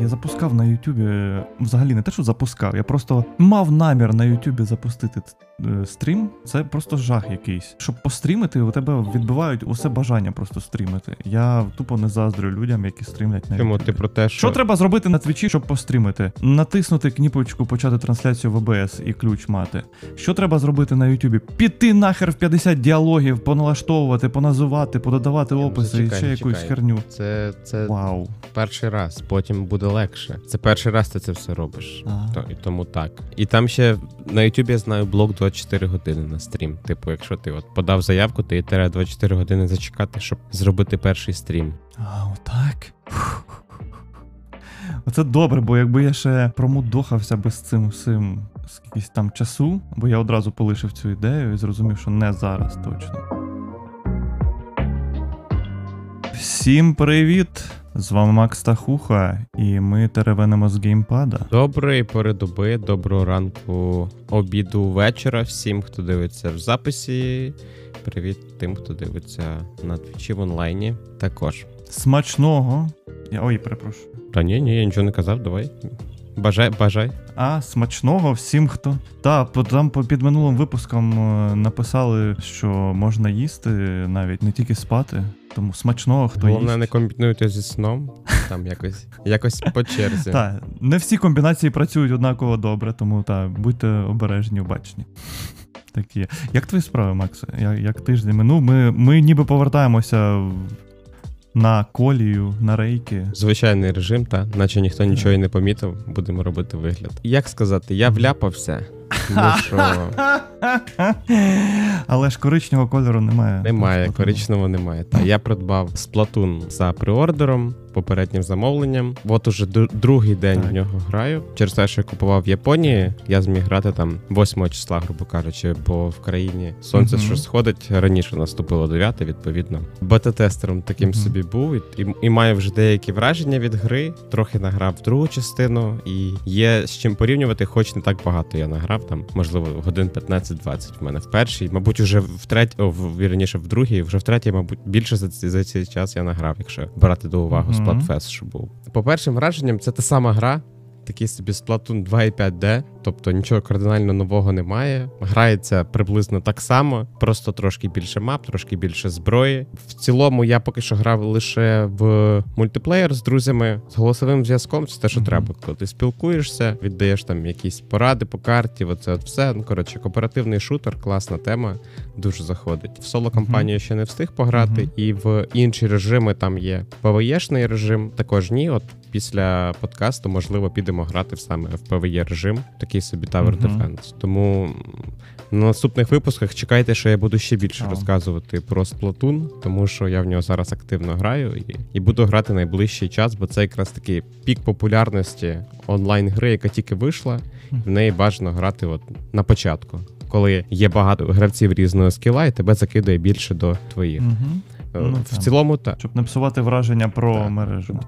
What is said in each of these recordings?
Я запускав на Ютубі, взагалі не те, що запускав, я просто мав намір на Ютубі запустити стрім. Це просто жах якийсь. Щоб пострімити, у тебе відбивають усе бажання просто стрімити. Я тупо не заздрю людям, які стрімлять на Чому ти про те, що Що треба зробити на твічі, щоб пострімити? Натиснути кніпочку почати трансляцію в ОБС і ключ мати. Що треба зробити на Ютубі? Піти нахер в 50 діалогів, поналаштовувати, поназивати, пододавати ну, описи і ще якусь херню. це, це Вау. перший раз, потім буде легше. Це перший раз ти це все робиш. А. То, і тому так. І там ще на Ютубі я знаю блок 24 години на стрім. Типу, якщо ти от подав заявку, ти треба 24 години зачекати, щоб зробити перший стрім. А, отак. Оце добре, бо якби я ще промудохався би з цим всім скількись там часу, бо я одразу полишив цю ідею і зрозумів, що не зараз точно. Всім привіт! З вами Макс Тахуха, і ми теревенимо з геймпада. Доброї передоби, доброго ранку, обіду, вечора всім, хто дивиться в записі. Привіт тим, хто дивиться на твічі в онлайні. Також. Смачного. Я, ой, перепрошую. Та ні, ні, я нічого не казав, давай. Бажай, бажай. А, смачного всім, хто. Та, там під минулим випуском е, написали, що можна їсти навіть не тільки спати. Тому смачного, хто Головне, їсть. не комбінуйте зі сном. Там якось, якось по черзі. Так, не всі комбінації працюють однаково добре, тому та, будьте обережні, обачні. Такі. Як твої справи, Макс? Як, як тиждень минув? Ми, ми ніби повертаємося на колію, на рейки. Звичайний режим, та наче ніхто нічого і не помітив, будемо робити вигляд. Як сказати, я вляпався, тому що Але ж коричневого кольору немає. немає, коричневого немає. Та я придбав сплатун за преордером, попереднім замовленням. От уже ду- другий день Так. в нього граю. Через те, що я купував в Японії, я зміг грати там 8 числа, грубо кажучи, бо в країні сонце Мгм. що сходить раніше наступило 9, відповідно. Бета-тестером таким Мгм. собі був і, і, і маю вже деякі враження від гри. Трохи награв другу частину, і є з чим порівнювати, хоч не так багато я награв. Там можливо годин 15-20 в мене в першій. Мабуть, уже в третій, о, в вірніше, в другій, вже в третій, мабуть, більше за, ці- за цей час я награв, якщо брати до уваги Мгм. Splatfest, що був. По першим враженням, це та сама гра. Такий собі Splatoon 2.5D, тобто нічого кардинально нового немає. Грається приблизно так само, просто трошки більше мап, трошки більше зброї. В цілому я поки що грав лише в мультиплеєр з друзями з голосовим зв'язком. Це те, що Мгм. треба. Коли ти спілкуєшся, віддаєш там якісь поради по карті. Оце от все. Ну коротше, кооперативний шутер, класна тема, дуже заходить. В соло кампанію ще не встиг пограти, Мгм. і в інші режими там є ПВЄшний режим. Також ні. От після подкасту, можливо, підемо грати в саме в ПВЄ режим, такий собі Tower Мгм. Defense. Тому на наступних випусках чекайте, що я буду ще більше О. розказувати про Splatoon, тому що я в нього зараз активно граю і, і буду грати найближчий час, бо це якраз такий пік популярності онлайн-гри, яка тільки вийшла. В неї бажано грати от на початку. Коли є багато гравців різного скіла, і тебе закидає більше до твоїх. Е, Ну, в там. цілому так. Щоб не псувати враження про Так. мережу.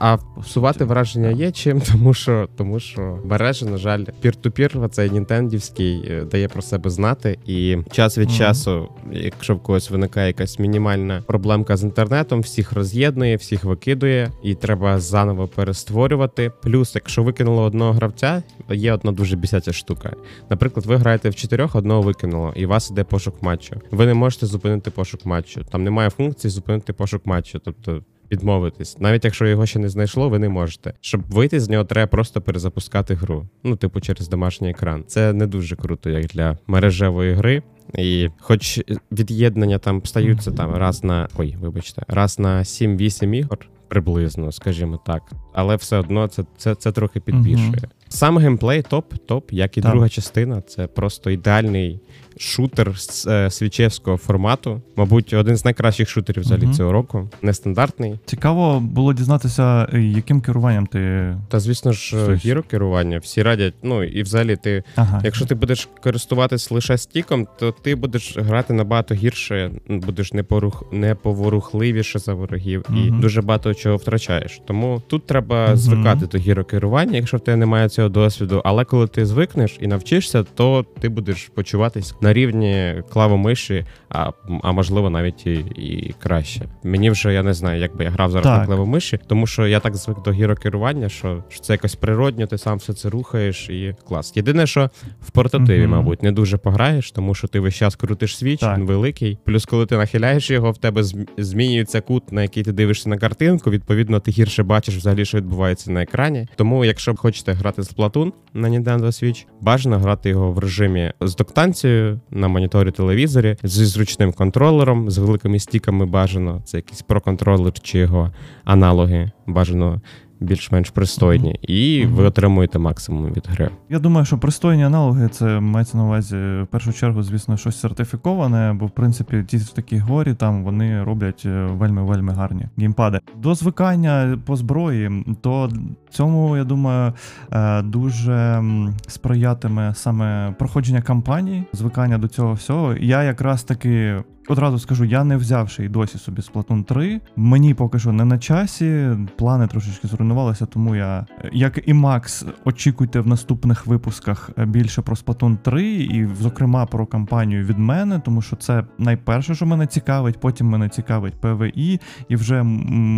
А псувати враження є чим, тому що тому що мережа, на жаль, пір-ту-пір, цей нінтендівський е, дає про себе знати. І час від Мгм. часу, якщо в когось виникає якась мінімальна проблемка з інтернетом, всіх роз'єднує, всіх викидує, і треба заново перестворювати. Плюс, якщо викинуло одного гравця, є одна дуже бісяча штука. Наприклад, ви граєте в чотирьох, одного викинуло, і у вас іде пошук матчу. Ви не можете зупинити пошук матчу. Там немає функції зупинити пошук матчу. Тобто відмовитись. Навіть якщо його ще не знайшло, ви не можете. Щоб вийти з нього, треба просто перезапускати гру. Ну, типу, через домашній екран. Це не дуже круто, як для мережевої гри. І хоч від'єднання там стаються там раз на ой, вибачте, раз на 7-8 ігор. Приблизно, скажімо так, але все одно це, це, це трохи підбільшує. Сам геймплей топ, топ, як і Так. друга частина. Це просто ідеальний шутер з е, свічевського формату. Мабуть, один з найкращих шутерів взагалі Мгм. цього року. Нестандартний. Цікаво було дізнатися, е, яким керуванням ти. Та звісно ж, е, гіро керування. Всі радять. Ну і взагалі, ти, Ага. якщо ти будеш користуватись лише стіком, то ти будеш грати набагато гірше, будеш непорух, неповорухливіше за ворогів і дуже багато чого втрачаєш. Тому тут треба Мгм. звикати до гіро керування. Якщо в тебе немає цього цього досвіду, але коли ти звикнеш і навчишся, то ти будеш почуватись на рівні клавомиші, а, а можливо навіть і, і краще. Мені вже я не знаю, як би я грав зараз Так. на клавомиші, тому що я так звик до гірокерування, що, що це якось природньо, ти сам все це рухаєш і клас. Єдине, що в портативі, Мгм. мабуть, не дуже пограєш, тому що ти весь час крутиш свіч, Так. він великий. Плюс, коли ти нахиляєш його, в тебе змінюється кут, на який ти дивишся на картинку. Відповідно, ти гірше бачиш взагалі, що відбувається на екрані. Тому, якщо хочете грати з Splatoon на Nintendo Switch, бажано грати його в режимі з доктанцією на моніторі телевізорі, зі зручним контролером, з великими стіками бажано. Це якийсь проконтролер чи його аналоги бажано більш-менш пристойні, і Мгм. ви отримуєте максимум від гри. Я думаю, що пристойні аналоги це мається на увазі в першу чергу, звісно, щось сертифіковане, бо в принципі ті ж такі горі там вони роблять вельми вельми гарні геймпади. До звикання по зброї, то цьому я думаю е, дуже сприятиме саме проходження кампаній, звикання до цього всього. Я якраз таки. Одразу скажу, я не взявши і досі собі Splatoon 3. Мені поки що не на часі. Плани трошечки зруйнувалися, тому я, як і Макс, очікуйте в наступних випусках більше про Splatoon 3, і, зокрема, про кампанію від мене, тому що це найперше, що мене цікавить. Потім мене цікавить PvE, і вже м,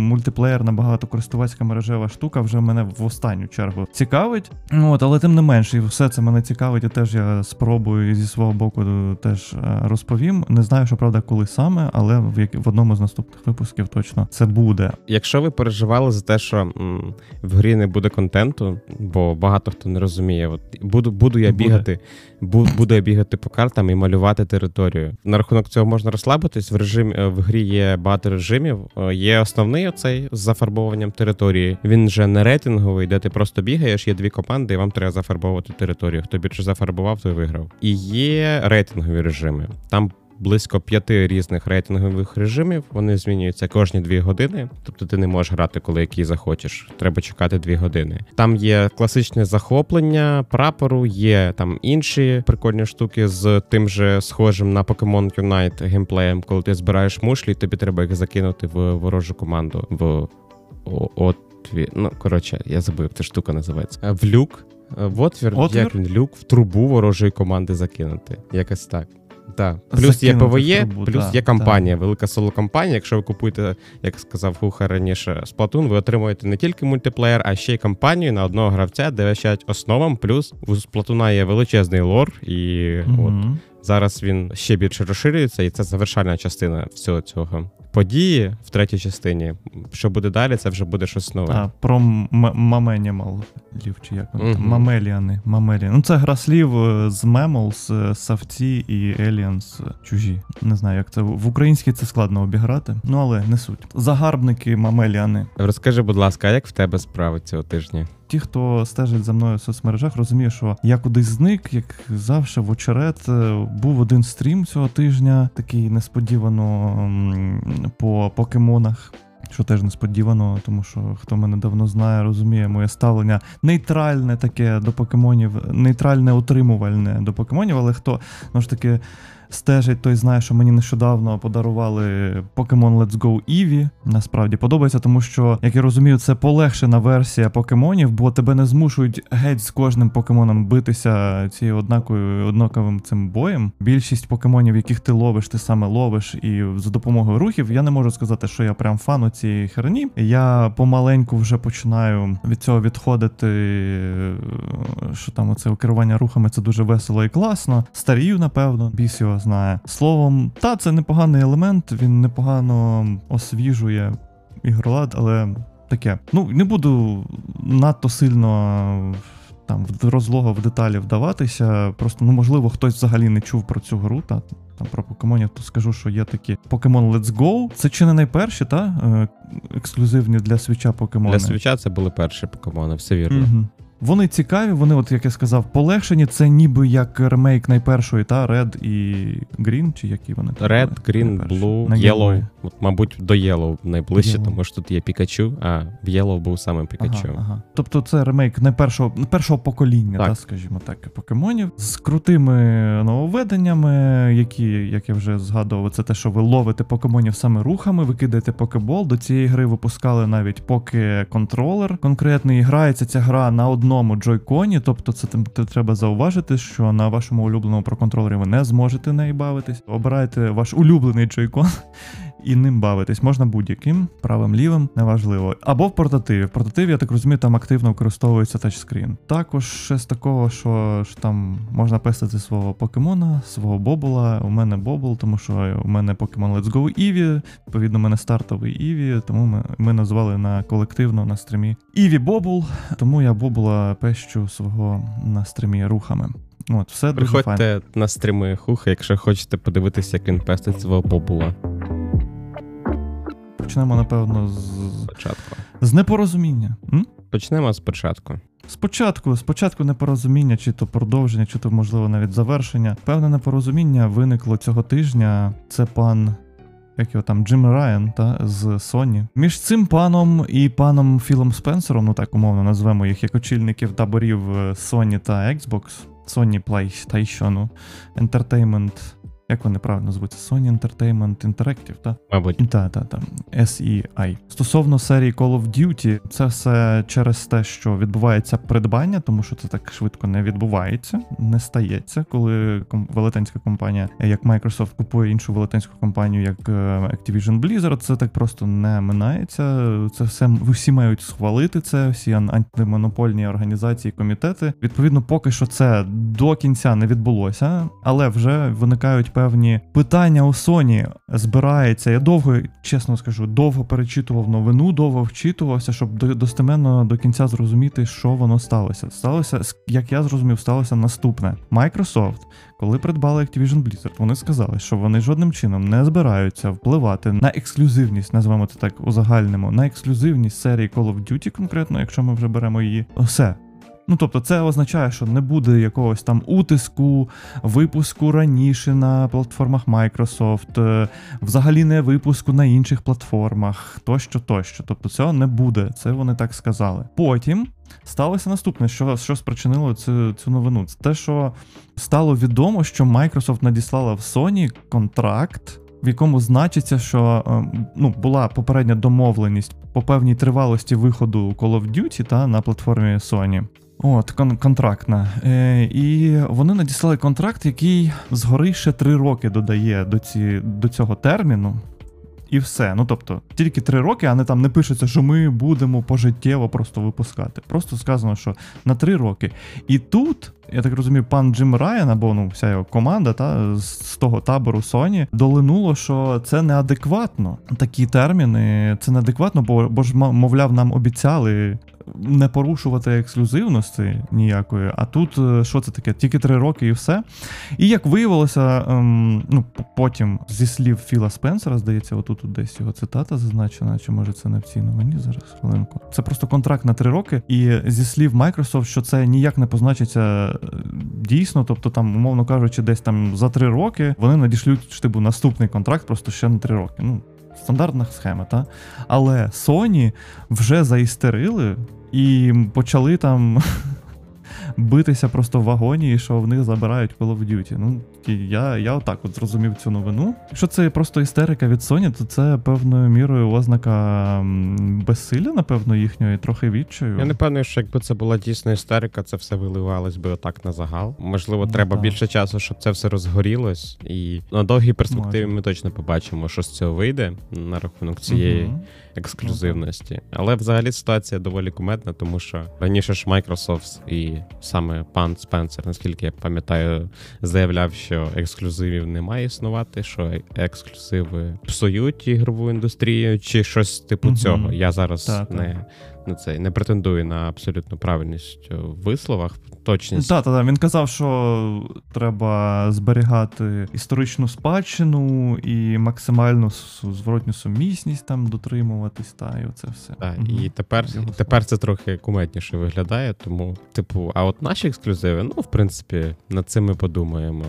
мультиплеєрна багатокористувацька мережева штука вже мене в останню чергу цікавить. От, але тим не менше, і все це мене цікавить, і теж я спробую зі свого боку теж е, розповім. Не знаю, що правда, коли саме, але в, як, в одному з наступних випусків точно це буде. Якщо ви переживали за те, що м, в грі не буде контенту, бо багато хто не розуміє, от буду, буду я Буде. бігати, бу, буду я бігати по картам і малювати територію. На рахунок цього можна розслабитись. В режимі в грі є багато режимів. Е, Є основний оцей з зафарбовуванням території. Він вже не рейтинговий, де ти просто бігаєш. Є дві команди, і вам треба зафарбовувати територію. Хто більше зафарбував, той виграв. І є рейтингові режими. Там близько п'яти різних рейтингових режимів. Вони змінюються кожні дві години. Тобто ти не можеш грати, коли який захочеш. Треба чекати дві години. Там є класичне захоплення прапору, є там інші прикольні штуки з тим же схожим на Pokemon Unite геймплеєм, коли ти збираєш мушлі, тобі треба їх закинути в ворожу команду. В о- отві... Ну коротше, я забув, як ця штука називається. В люк. Е, В отвір, Отвір? як він люк, в трубу ворожої команди закинути. Якось так. Так. Плюс є Закинути PvE, трубу, плюс да, є кампанія, велика соло-кампанія. Якщо ви купуєте, як сказав Хуха раніше, Splatoon, ви отримуєте не тільки мультиплеєр, а ще й кампанію на одного гравця, де вчать основам. Плюс у Splatoon є величезний лор, і от зараз він ще більше розширюється, і це завершальна частина всього цього. Події в третій частині. Що буде далі, це вже буде щось нове. А, про м- чи як вони там? Mammalians. Mammalians. Ну, це гра слів е, з mammals, е, ссавці і aliens чужі. Не знаю, як це в українській це складно обіграти. Ну але не суть. Загарбники Mammalians. Розкажи, будь ласка, а як в тебе справи цього тижня? Ті, хто стежить за мною в соцмережах, розуміє, що я кудись зник, як завжди, в очерет. Е, Був один стрім цього тижня, такий несподівано по покемонах. Що теж несподівано, тому що хто мене давно знає, розуміє моє ставлення нейтральне таке до покемонів, нейтральне утримувальне до покемонів, але хто ну ж таки стежить, той знає, що мені нещодавно подарували Pokemon Let's Go Eevee. Насправді подобається, тому що, як я розумію, це полегшена версія покемонів, бо тебе не змушують геть з кожним покемоном битися цією однаковою однаковим цим боєм. Більшість покемонів, яких ти ловиш, ти саме ловиш, і за допомогою рухів. Я не можу сказати, що я прям фан у цієї херні. Я помаленьку вже починаю від цього відходити. е, Що там оце керування рухами це дуже весело і класно. Старію, напевно, біс знає. Словом, та це непоганий елемент, він непогано освіжує ігролад, але таке. Ну, не буду надто сильно. Там в розлого в деталі вдаватися. Просто ну можливо хтось взагалі не чув про цю гру, та там про покемонів, то скажу, що є такі Pokemon Let's Go. Це чи не найперші, та е, ексклюзивні для свіча покемони. Для свіча це були перші покемони, все вірно. Угу. Вони цікаві, вони, от як я сказав, полегшені. Це ніби як ремейк найпершої, та Red і Green, чи які вони там Red, були? Green, Найперші. Blue, На Yellow. От, мабуть, до Yellow найближче, Yellow. тому що тут є Пікачу, а в Yellow був саме Пікачу. Ага, ага. Тобто це ремейк не першого, покоління, Так. так. скажімо так, покемонів з крутими нововведеннями, які, як я вже згадував, це те, що ви ловите покемонів саме рухами, ви кидаєте покебол. До цієї гри випускали навіть поки контролер конкретний. Грається ця гра на одному одному джойконі, тобто це треба зауважити, що на вашому улюбленому проконтролері ви не зможете неї бавитись. Обирайте ваш улюблений джойкон. І ним бавитись можна будь-яким, правим лівим, неважливо. Або в портативі. В портативі, я так розумію, там активно використовується тачскрін. Також ще з такого, що ж там можна пестити свого покемона, свого бобула. У мене бобул, тому що у мене покемон Let's Go Eevee, Відповідно, у мене стартовий Іві, тому ми, ми назвали на колективно на стрімі Іві Бобул. Тому я Бобула пещу свого на стрімі рухами. От, все дуже файно. Приходьте на стріми хуха, якщо хочете подивитися, як він пестить свого бобула Почнемо, напевно, з, спочатку. з непорозуміння. М? Почнемо спочатку. Спочатку, спочатку непорозуміння, чи то продовження, чи то, можливо, навіть завершення. Певне непорозуміння виникло цього тижня. Це пан. Як його там Джим Райан та з Sony. Між цим паном і паном Філом Спенсером, ну так умовно назвемо їх як очільників таборів е, Sony та Xbox, Sony PlayStation Entertainment. Як вони правильно звуться? Sony Entertainment Interactive, так? Мабуть, Та, та, та. SEI. Стосовно серії Call of Duty, це все через те, що відбувається придбання, тому що це так швидко не відбувається, не стається, коли велетенська компанія, як Microsoft, купує іншу велетенську компанію, як е, Activision Blizzard, це так просто не минається. Це все всі мають схвалити це, всі ан- антимонопольні організації, комітети. Відповідно, поки що це до кінця не відбулося, але вже виникають певні питання у Sony. Збирається. Я довго, чесно скажу, довго перечитував новину, довго вчитувався, щоб до- достеменно до кінця зрозуміти, що воно сталося. Сталося, як я зрозумів, сталося наступне: Microsoft, коли придбали Activision Blizzard, вони сказали, що вони жодним чином не збираються впливати на ексклюзивність, назвемо це так узагальнимо, на ексклюзивність серії Call of Duty, конкретно, якщо ми вже беремо її. Все. Ну, тобто, це означає, що не буде якогось там утиску, випуску раніше на платформах Microsoft, е, взагалі не випуску на інших платформах, тощо, тощо. Тобто цього не буде. Це вони так сказали. Потім сталося наступне, що, що спричинило цю, цю новину. Це те, що стало відомо, що Microsoft надіслала в Sony контракт. В якому значиться, що е, ну, була попередня домовленість по певній тривалості виходу Call of Duty та на платформі Sony. От, кон- контрактна. Е, і вони надіслали контракт, який згори ще три роки додає до, ці, до цього терміну. І все. Ну тобто, тільки три роки, а не там не пишеться, що ми будемо пожиттєво просто випускати. Просто сказано, що на три роки. І тут, я так розумію, пан Джим Райан, або ну, вся його команда, та з, того табору Sony, долинуло, що це неадекватно. Такі терміни, це неадекватно, бо, бо ж, мовляв, нам обіцяли не порушувати ексклюзивності ніякої. А тут е, що це таке? Тільки три роки і все. І як виявилося, ем, ну потім зі слів Філа Спенсера, здається, отут тут десь його цитата зазначена, чи може це не в цій новині зараз хвилинку. Це просто контракт на три роки, і зі слів Microsoft, що це ніяк не позначиться е, дійсно, тобто там, умовно кажучи, десь там за три роки вони надішлють штибу наступний контракт, просто ще на три роки. Ну, стандартна схема, та? Але Sony вже заістерили і почали там битися просто в вагоні, і що в них забирають Call of Duty. Ну, я, я отак от зрозумів цю новину. Якщо це просто істерика від Sony, то це певною мірою ознака безсилля, напевно, їхньої, трохи відчаю. я не певний, що якби це була дійсно істерика, це все виливалось би отак на загал. Можливо, Ну, треба так. більше часу, щоб це все розгорілось, і на довгій перспективі Може. ми точно побачимо, що з цього вийде на рахунок цієї Мгм. Ексклюзивності. Але взагалі ситуація доволі кумедна, тому що раніше ж Microsoft і саме пан Спенсер, наскільки я пам'ятаю, заявляв, що ексклюзивів не має існувати, що ексклюзиви псують ігрову індустрію, чи щось типу угу. цього. Я зараз так. не. На це не претендую на абсолютну правильність в висловах, точність. Так, так, так. Він казав, що треба зберігати історичну спадщину і максимальну зворотню сумісність там дотримуватись, та і оце все. Так, Мгм. і тепер, і тепер це трохи куметніше виглядає. Тому, типу, а от наші ексклюзиви, ну, в принципі, над цим ми подумаємо.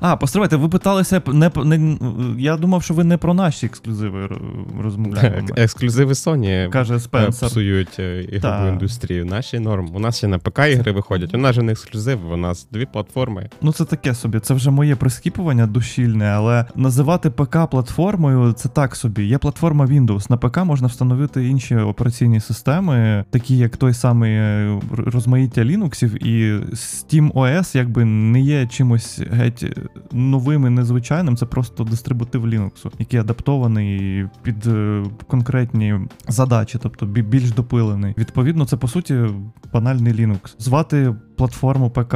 А, постривайте, ви питалися не, не я думав, що ви не про наші ексклюзиви р- розмовляємо. Ексклюзиви Sony Каже е, Спенсер. псують е, ігрову Та. індустрію. Наші норм. У нас ще на ПК ігри виходять. У нас же не ексклюзив, у нас дві платформи. Ну, це таке собі. Це вже моє прискіпування душільне, але називати ПК платформою це так собі. Є платформа Windows. На ПК можна встановити інші операційні системи, такі як той самий е, розмаїття Linux, і Steam OS якби не є чимось геть новим і незвичайним. Це просто дистрибутив Linux, який адаптований під е, конкретні задачі, тобто більш допилений. Відповідно, це по суті банальний Linux. Звати платформу ПК,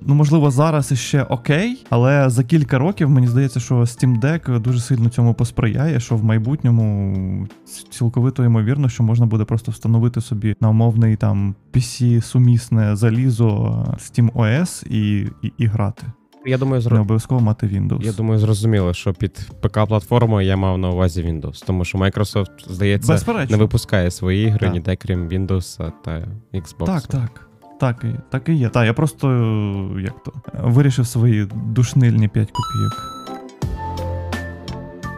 ну можливо, зараз іще окей, але за кілька років мені здається, що Steam Deck дуже сильно цьому посприяє, що в майбутньому цілковито ймовірно, що можна буде просто встановити собі на умовний там PC сумісне залізо Steam OS і, і, і грати. Я думаю, Не обов'язково мати Windows. я думаю, зрозуміло, що під ПК-платформою я мав на увазі Windows, тому що Microsoft, здається, Безперечно. не випускає свої ігри Так. ніде, крім Windows та Xbox. Так, так. Так і, так і є. Так, я просто як то вирішив свої душнильні 5 копійок.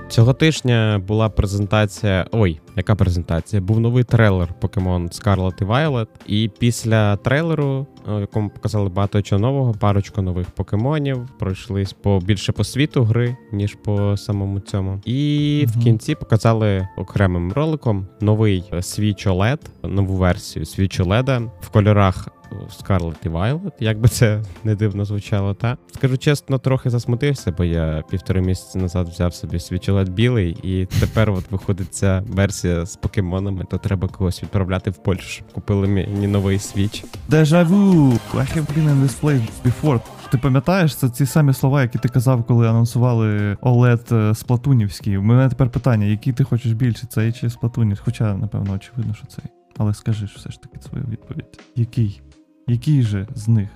Цього тижня була презентація. Ой, яка презентація? Був новий трейлер Pokemon Scarlet і Violet. І після трейлеру, е, в якому показали багато чого нового, парочку нових покемонів, пройшлись по більше по світу гри, ніж по самому цьому. І в кінці показали окремим роликом новий е, Switch OLED, нову версію Switch OLED в кольорах. Scarlet і Violet, як би це не дивно звучало, та скажу чесно, трохи засмутився, бо я півтори місяці назад взяв собі OLED білий, і тепер от виходить ця версія з покемонами, то треба когось відправляти в Польщу, щоб купили мені новий Switch. Дежавю! I have been in this place before. Ти пам'ятаєш, це ці самі слова, які ти казав, коли анонсували OLED е, Сплатунівський. У мене тепер питання, який ти хочеш більше, цей чи Сплатунів? Хоча, напевно, очевидно, що цей. Але скажи ж все ж таки свою відповідь. Який? Який же з них?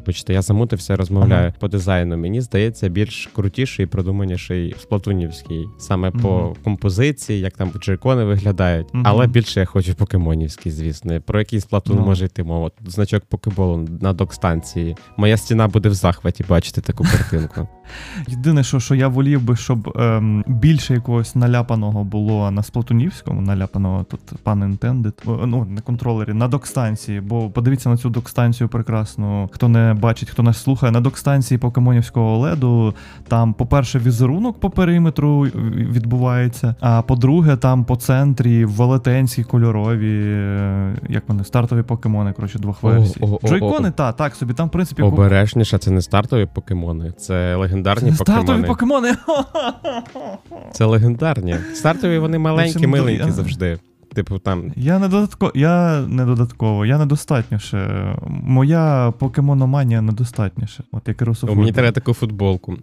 Вибачте, я замутився, розмовляю по дизайну. Мені здається, більш крутіший і продуманіший сплатунівський, саме по композиції, як там джейкони виглядають. Угу. Але більше я хочу покемонівський, звісно. Про який сплатун Ну. може йти мова? Значок покеболу на док-станції. Моя стіна буде в захваті бачити таку картинку. Єдине, що, що я волів би, щоб ем, більше якогось наляпаного було на Сплатунівському, наляпаного тут пан о, ну, на контролері, на док-станції. Бо подивіться на цю док-станцію прекрасну. Хто не бачить, хто нас слухає, на док-станції покемонівського OLED, там, по-перше, візерунок по периметру відбувається. А по-друге, там по центрі велетенські кольорові, е, як вони, стартові покемони, коротше, двох версій. Джойкони, та, так, собі там, в принципі, Обережніше, це не стартові покемони, це легендарні Стартові покемони. покемони. Це легендарні. Стартові вони маленькі, миленькі завжди. Типу там Я не додатково, я не додатково, я недостатніше. Моя покемономанія недостатніше. От як О, мені треба таку футболку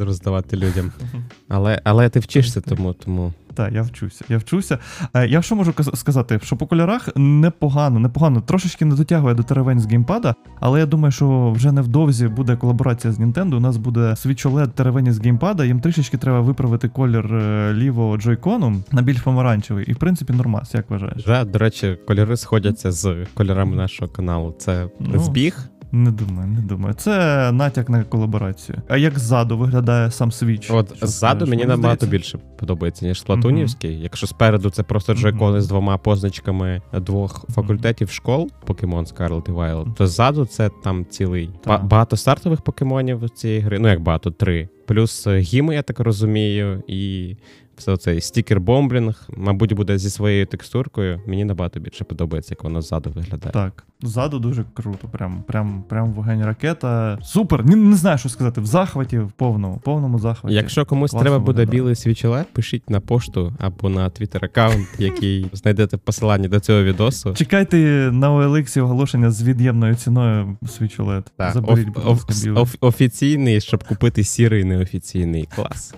роздавати людям. Але, але ти вчишся тому, тому. Так, я вчуся. Я вчуся. Е, Я що можу сказати, що по кольорах непогано, непогано. Трошечки не дотягує до теревень з геймпада, але я думаю, що вже невдовзі буде колаборація з Nintendo. У нас буде Switch OLED теревені з геймпада. Їм трішечки треба виправити колір е, лівого джойкону на більш помаранчевий. І в принципі нормас, як вважаєш? Да, до речі, кольори сходяться з кольорами нашого каналу. Це Ну, збіг. Не думаю, не думаю. Це натяк на колаборацію. А як ззаду виглядає сам Switch? От Що ззаду скажеш? мені Мені набагато здається- більше подобається, ніж Сплатунівський. Якщо спереду це просто джойкони з двома позначками двох факультетів школ Pokemon Scarlet і Violet, то ззаду це там цілий ба- багато стартових покемонів цієї гри. Ну як багато, три. Плюс е, гіми, я так розумію, і цей стікер бомблінг, мабуть, буде зі своєю текстуркою. Мені набагато більше подобається, як воно ззаду виглядає. Так, ззаду дуже круто. Прям, прям, прям вогень ракета. Супер! Не, не знаю, що сказати. В захваті, в повному, повному захваті. Якщо комусь Класно треба буде виглядає. білий Switch OLED, пишіть на пошту або на твіттер акаунт, який знайдете в посиланні до цього відосу. Чекайте на OLX оголошення з від'ємною ціною OLED. Заберіть, оф- оф- оф- офіційний, щоб купити сірий неофіційний клас.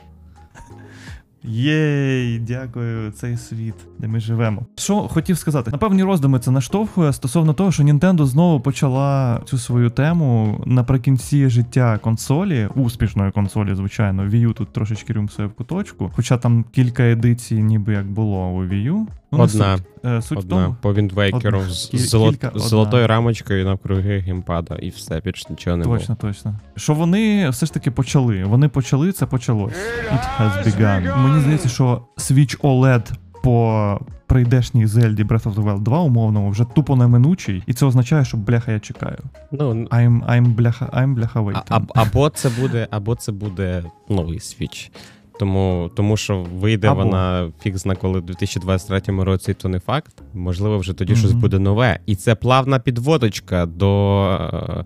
Єй, дякую, цей світ, де ми живемо. Що хотів сказати? На певні роздуми це наштовхує стосовно того, що Nintendo знову почала цю свою тему наприкінці життя консолі, успішної консолі, звичайно. Wii U тут трошечки рюмсує в куточку, хоча там кілька едицій, ніби як було у Wii U. Ну, Одна. Суть, Е, суть в тому, по Віндвейкеру з, золот- з одна. золотою рамочкою навкруги геймпада, і все, більш нічого не Точно, точно. Що вони все ж таки почали. Вони почали, це почалось. It has begun. Мені здається, що Switch OLED по прийдешній Зельді Breath of the Wild 2 умовному вже тупо неминучий, і це означає, що бляха я чекаю. Ну, I'm, I'm бляха, I'm бляха а, waiting. а, або це буде, або це буде новий Switch. Тому, тому що вийде Або. вона фіг зна коли в 2023 році, то не факт. Можливо, вже тоді щось буде нове. І це плавна підводочка до.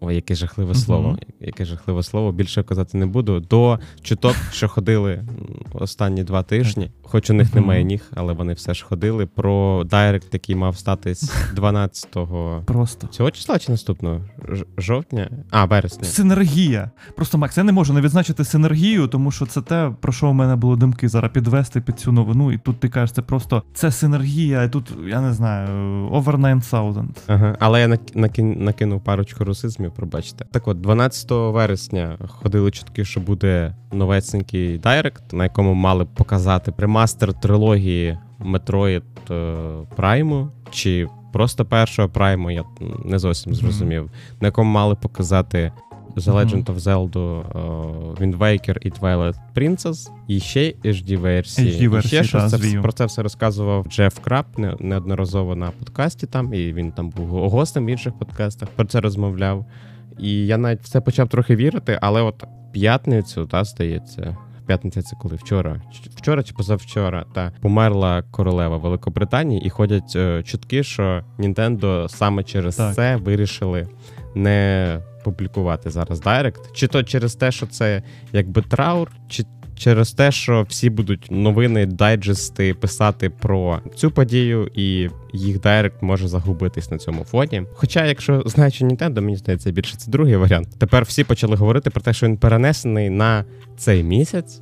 Ой, яке жахливе Мгм. слово. Яке жахливе слово. Більше казати не буду. До чуток, що ходили останні два тижні. Хоч у них Мгм. немає ніг, але вони все ж ходили. Про Дайрект, який мав статись 12 Просто. цього числа чи наступного? Ж- Жовтня? А, вересня. Синергія. Просто Макс, я не можу не відзначити синергію, тому що це те, про що в мене були думки зараз підвести під цю новину. І тут ти кажеш, це просто це синергія, і тут, я не знаю, over 9000. Ага, але я накинув парочку русизмів, пробачте. Так от, 12 вересня ходили чутки, що буде новесенький дайрект, на якому мали б показати примастер трилогії Metroid е, Prime, чи просто першого Prime, я не зовсім зрозумів, на якому мали показати The. Legend of Zelda, е, Wind Waker і Twilight Princess, і ще й HD-версії. HD-версії, і ще та, щось. Це, про це все розказував Джеф Краб не- неодноразово на подкасті там, і він там був гостем в інших подкастах, про це розмовляв. І я навіть це почав трохи вірити, але от п'ятницю, та здається. П'ятниця це коли вчора, вчора чи позавчора, та померла королева Великобританії, і ходять е, чутки, що Нінтендо саме через Так. це вирішили не публікувати зараз Direct. Чи то через те, що це якби траур, чи через те, що всі будуть новини, дайджести писати про цю подію, і їх Direct може загубитись на цьому фоні. Хоча, якщо знаючи Nintendo, мені здається, більше це другий варіант. Тепер всі почали говорити про те, що він перенесений на цей місяць.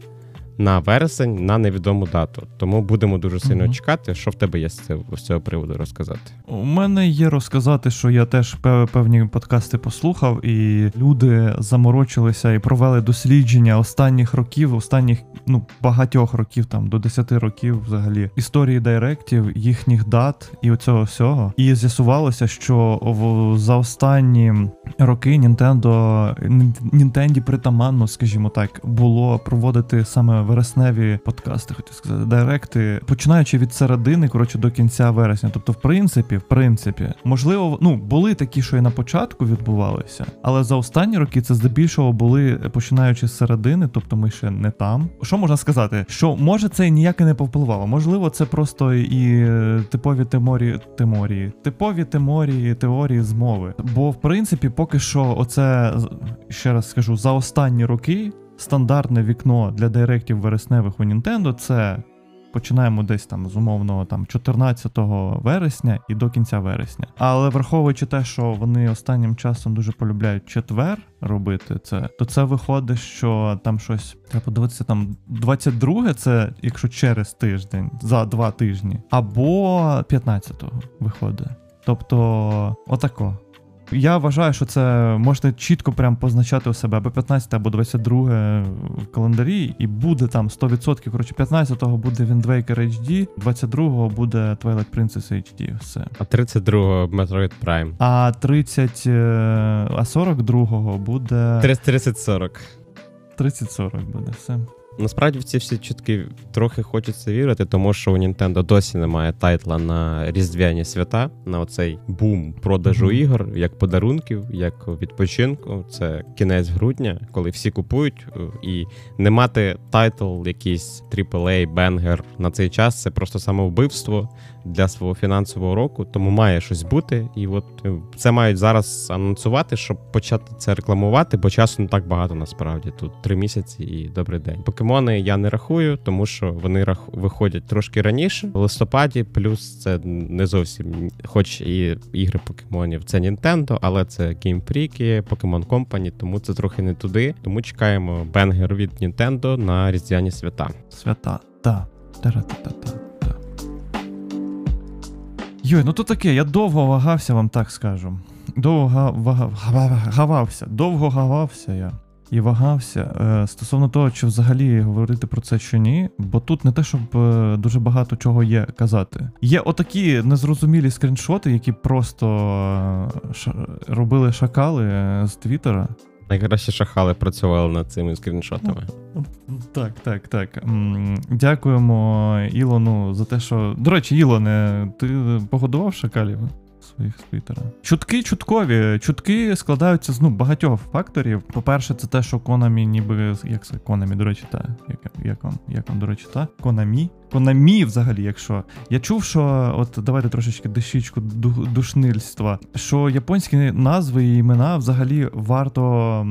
На вересень на невідому дату. Тому будемо дуже сильно Мгм. чекати, що в тебе є з цього, з цього приводу розказати. У мене є розказати, що я теж пев- певні подкасти послухав, і люди заморочилися і провели дослідження останніх років, останніх ну багатьох років, там до 10 років, взагалі, історії директів, їхніх дат і оцього всього. І з'ясувалося, що в за останні роки Nintendo, Nintendo притаманно, скажімо так, було проводити саме вересневі подкасти, хотів сказати, директи, починаючи від середини, коротше, до кінця вересня. Тобто, в принципі, в принципі, можливо, ну були такі, що і на початку відбувалися, але за останні роки це здебільшого були починаючи з середини, тобто ми ще не там. Що можна сказати? Що може це ніяк і не повпливало? Можливо, це просто і е, типові теморії, теморії, типові теморії, теорії змови. Бо в принципі, поки що, оце ще раз скажу, за останні роки стандартне вікно для директів вересневих у Nintendo це починаємо десь там з умовного там 14 вересня і до кінця вересня. Але враховуючи те, що вони останнім часом дуже полюбляють четвер робити це, то це виходить, що там щось треба подивитися там 22 це якщо через тиждень, за два тижні, або 15-го виходить. Тобто, отако. Я вважаю, що це можете чітко прям позначати у себе або 15 або 22 в календарі, і буде там 100%. Коротше, 15-го буде Wind Waker HD, 22-го буде Twilight Princess HD. Все. А 32-го Metroid Prime. А 30, е, а 42-го буде 30-40. 30-40 буде все. Насправді в ці всі чутки трохи хочеться вірити, тому що у Nintendo досі немає тайтла на різдвяні свята, на оцей бум продажу ігор, як подарунків, як відпочинку. Це кінець грудня, коли всі купують, е, і не мати тайтл, якийсь AAA, banger на цей час це просто самовбивство для свого фінансового року, тому має щось бути. І от е, це мають зараз анонсувати, щоб почати це рекламувати, бо часу не так багато насправді. Тут три місяці і добрий день. Покемони я не рахую, тому що вони рах... виходять трошки раніше в листопаді. Плюс це не зовсім, хоч і ігри покемонів, це Nintendo, але це Game Pokemon Company, тому це трохи не туди. Тому чекаємо banger від Nintendo на різдвяні свята. Свята, та. Та-ра-та-та-та. Йой, ну то таке, я довго вагався, вам так скажу. Довго га- гавався, довго гавався я. І вагався е, стосовно того, чи взагалі говорити про це чи ні, бо тут не те, щоб е, дуже багато чого є казати. Є отакі незрозумілі скріншоти, які просто е, робили шакали з Твіттера. Найкраще шахали працювали над цими скріншотами. Так, так, так. Дякуємо Ілону за те, що. До речі, Ілоне, ти погодував шакалів своїх з Твіттера? Чутки чуткові. Чутки складаються з ну, багатьох факторів. По-перше, це те, що Konami ніби. Як це Konami, до речі, та. Як, як вам, як вам, до речі, та? Konami? Konami взагалі, якщо. Я чув, що от давайте трошечки дещичку душнильства, що японські назви і імена взагалі варто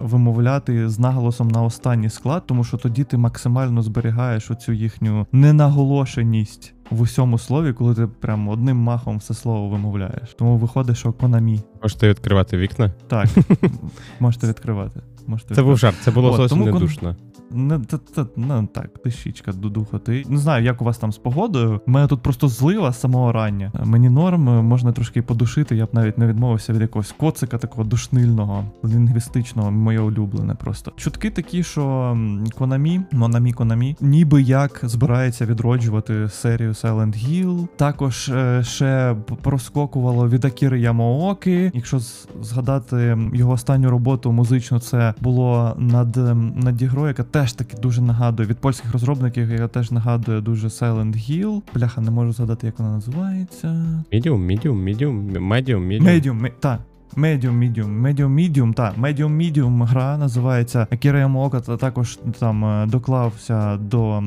вимовляти з наголосом на останній склад, тому що тоді ти максимально зберігаєш оцю їхню ненаголошеність в усьому слові, коли ти прям одним махом все слово вимовляєш. Тому виходить, що Konami. Можете відкривати вікна. Так, можете відкривати. Можете Це був жарт, це було От, зовсім тому не кон- душно. Не, та, та, ну так, тишічка дудухати. Не знаю, як у вас там з погодою. У мене тут просто злива з самого рання. Мені норм, можна трошки подушити, я б навіть не відмовився від якогось коцика такого душнильного, лінгвістичного, моє улюблене просто. Чутки такі, що м, Konami, Konami, ніби як збирається відроджувати серію Silent Hill. Також е, ще проскокувало від Акіри Ямаоки. Якщо згадати його останню роботу музичну, це було над, ем, над ігрою, яка теж таки дуже нагадує від польських розробників, яка теж нагадує дуже Silent Hill. Бляха, не можу згадати, як вона називається. Medium, medium, medium, medium, medium. Medium, ме- та. Medium, Medium, Medium, Medium, та Medium, Medium гра називається Акіра Ямаока та також там е, доклався до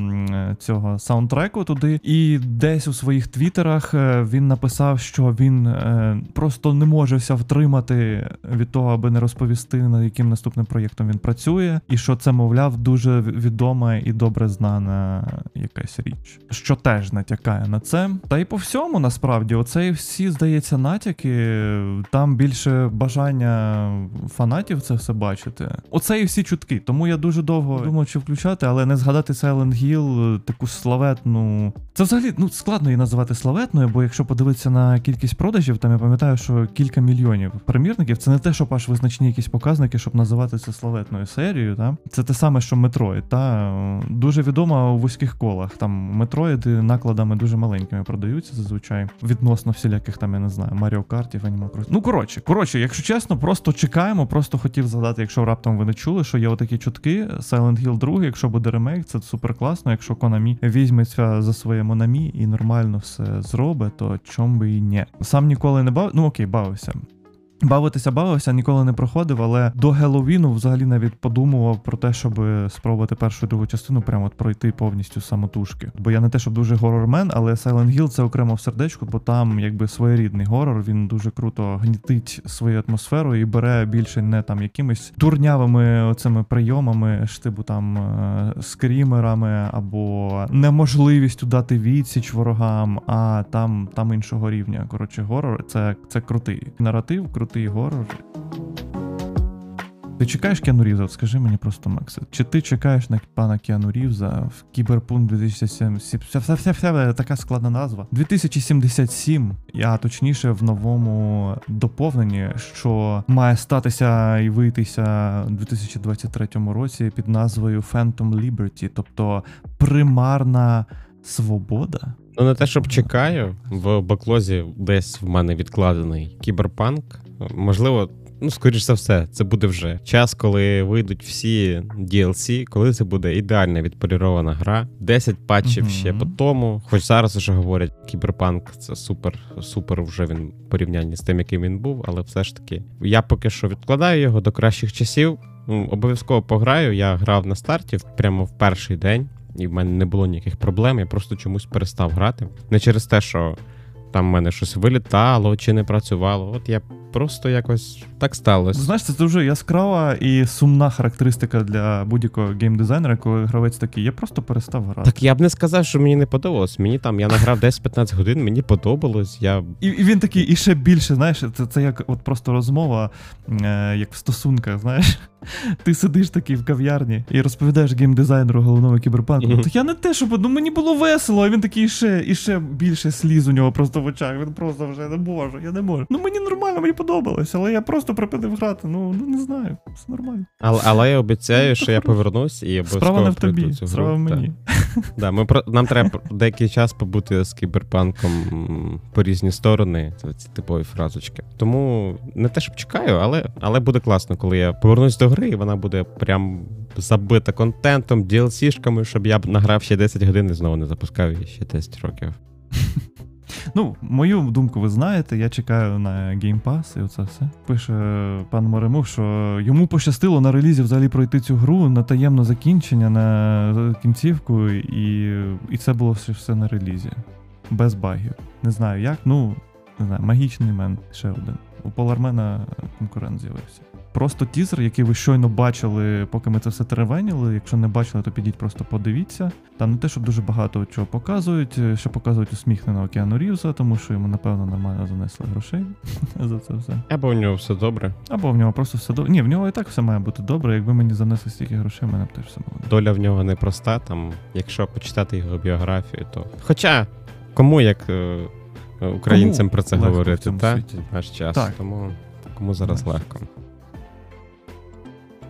цього саундтреку туди. І десь у своїх твіттерах е, він написав, що він е, просто не може ся втримати від того, аби не розповісти, над яким наступним проєктом він працює, і що це, мовляв, дуже відома і добре знана якась річ, що теж натякає на це. Та й по всьому насправді, оце і всі, здається, натяки. Там більше бажання фанатів це все бачити. Оце і всі чутки. Тому я дуже довго думав, чи включати, але не згадати Silent Hill, таку славетну. Це взагалі ну складно її називати славетною, бо якщо подивитися на кількість продажів, там я пам'ятаю, що кілька мільйонів примірників. Це не те, щоб аж визначні якісь показники, щоб називати це славетною серією. Та? Це те саме, що Metroid. Та дуже відома у вузьких колах. Там Метроїди накладами дуже маленькими продаються зазвичай. Відносно всіляких там, я не знаю, Kart, Animal Crossing. Ну коротше, коротше, якщо чесно, просто чекаємо. Просто хотів згадати, якщо раптом ви не чули, що є отакі чутки. Silent Hill 2, якщо буде ремейк, це супер класно. Якщо Konami візьметься за своє Monami і нормально все зробить, то чом би і ні. Сам ніколи не бав. Ну окей, бавився. Бавитися бавився, ніколи не проходив, але до Геловіну взагалі навіть подумував про те, щоб спробувати першу другу частину прямо от пройти повністю самотужки. Бо я не те, щоб дуже горормен, але Silent Hill це окремо в сердечку, бо там якби своєрідний горор, він дуже круто гнітить свою атмосферу і бере більше не там якимись дурнявими оцими прийомами, штибу там е, скрімерами або неможливістю дати відсіч ворогам, а там, там іншого рівня. Коротше, горор це, це крутий наратив, крутий горор. Ти чекаєш Кіану Рівза? Скажи мені просто, Макс. Чи ти чекаєш на пана Кіану Рівза в Кіберпункт 2077? Вся, вся, вся, вся така складна назва. 2077, а точніше в новому доповненні, що має статися і вийтися у 2023 році під назвою Phantom Liberty, тобто примарна свобода. Ну, не те, щоб чекаю, в баклозі десь в мене відкладений кіберпанк. Можливо, ну, скоріш за все, це буде вже час, коли вийдуть всі DLC, коли це буде ідеальна відполірована гра. 10 патчів Мгм. ще по тому. Хоч зараз вже говорять, кіберпанк це супер, супер вже він в порівнянні з тим, яким він був, але все ж таки, я поки що відкладаю його до кращих часів. Ну, обов'язково пограю. Я грав на старті прямо в перший день, і в мене не було ніяких проблем. Я просто чомусь перестав грати. Не через те, що там в мене щось вилітало чи не працювало. От я просто якось так сталося. Знаєш, це дуже яскрава і сумна характеристика для будь-якого геймдизайнера, коли гравець такий, я просто перестав грати. Так я б не сказав, що мені не подобалось. Мені там я награв 10-15 годин, мені подобалось. Я І, і він такий, і ще більше, знаєш, це, це як от просто розмова, е, як в стосунках, знаєш. Ти сидиш такий в кав'ярні і розповідаєш геймдизайнеру головному кіберпанку. Мгм. То я не те, щоб ну мені було весело, а він такий і ще, і ще більше сліз у нього просто в очах. Він просто вже не можу, я не можу. Ну мені нормально, мені подобалось, але я просто припинив грати. Ну, ну не знаю, все нормально. але, але я обіцяю, що я повернусь і обов'язково Справа не в тобі, цю справа в мені. Да, ми про нам треба деякий час побути з кіберпанком по різні сторони. Це ці типові фразочки. Тому не те, щоб чекаю, але, але буде класно, коли я повернусь до гри, і вона буде прям забита контентом, DLC-шками, щоб я б награв ще 10 годин і знову не запускав її ще 10 років. Ну, мою думку ви знаєте, я чекаю на Game Pass і оце все. Пише пан Моремух, що йому пощастило на релізі взагалі пройти цю гру на таємне закінчення, на кінцівку, і, і це було все, все на релізі. Без багів. Не знаю як, ну, не знаю, магічний мен ще один. У Полармена конкурент з'явився. Просто тізер, який ви щойно бачили, поки ми це все теревеніли. Якщо не бачили, то підіть просто подивіться. Там не те, що дуже багато чого показують, е, що показують усміхненого Кіану Рівза, тому що йому, напевно, нормально занесли грошей за це все. Або у нього все добре. Або в нього просто все добре. Ні, в нього і так все має бути добре. Якби мені занесли стільки грошей, мене б теж все було. Доля в нього непроста. Там, якщо почитати його біографію, то. Хоча, кому як е, українцям Кому про це говорити, цьому та? світі? Наш час. Так. Тому кому зараз Наш. легко.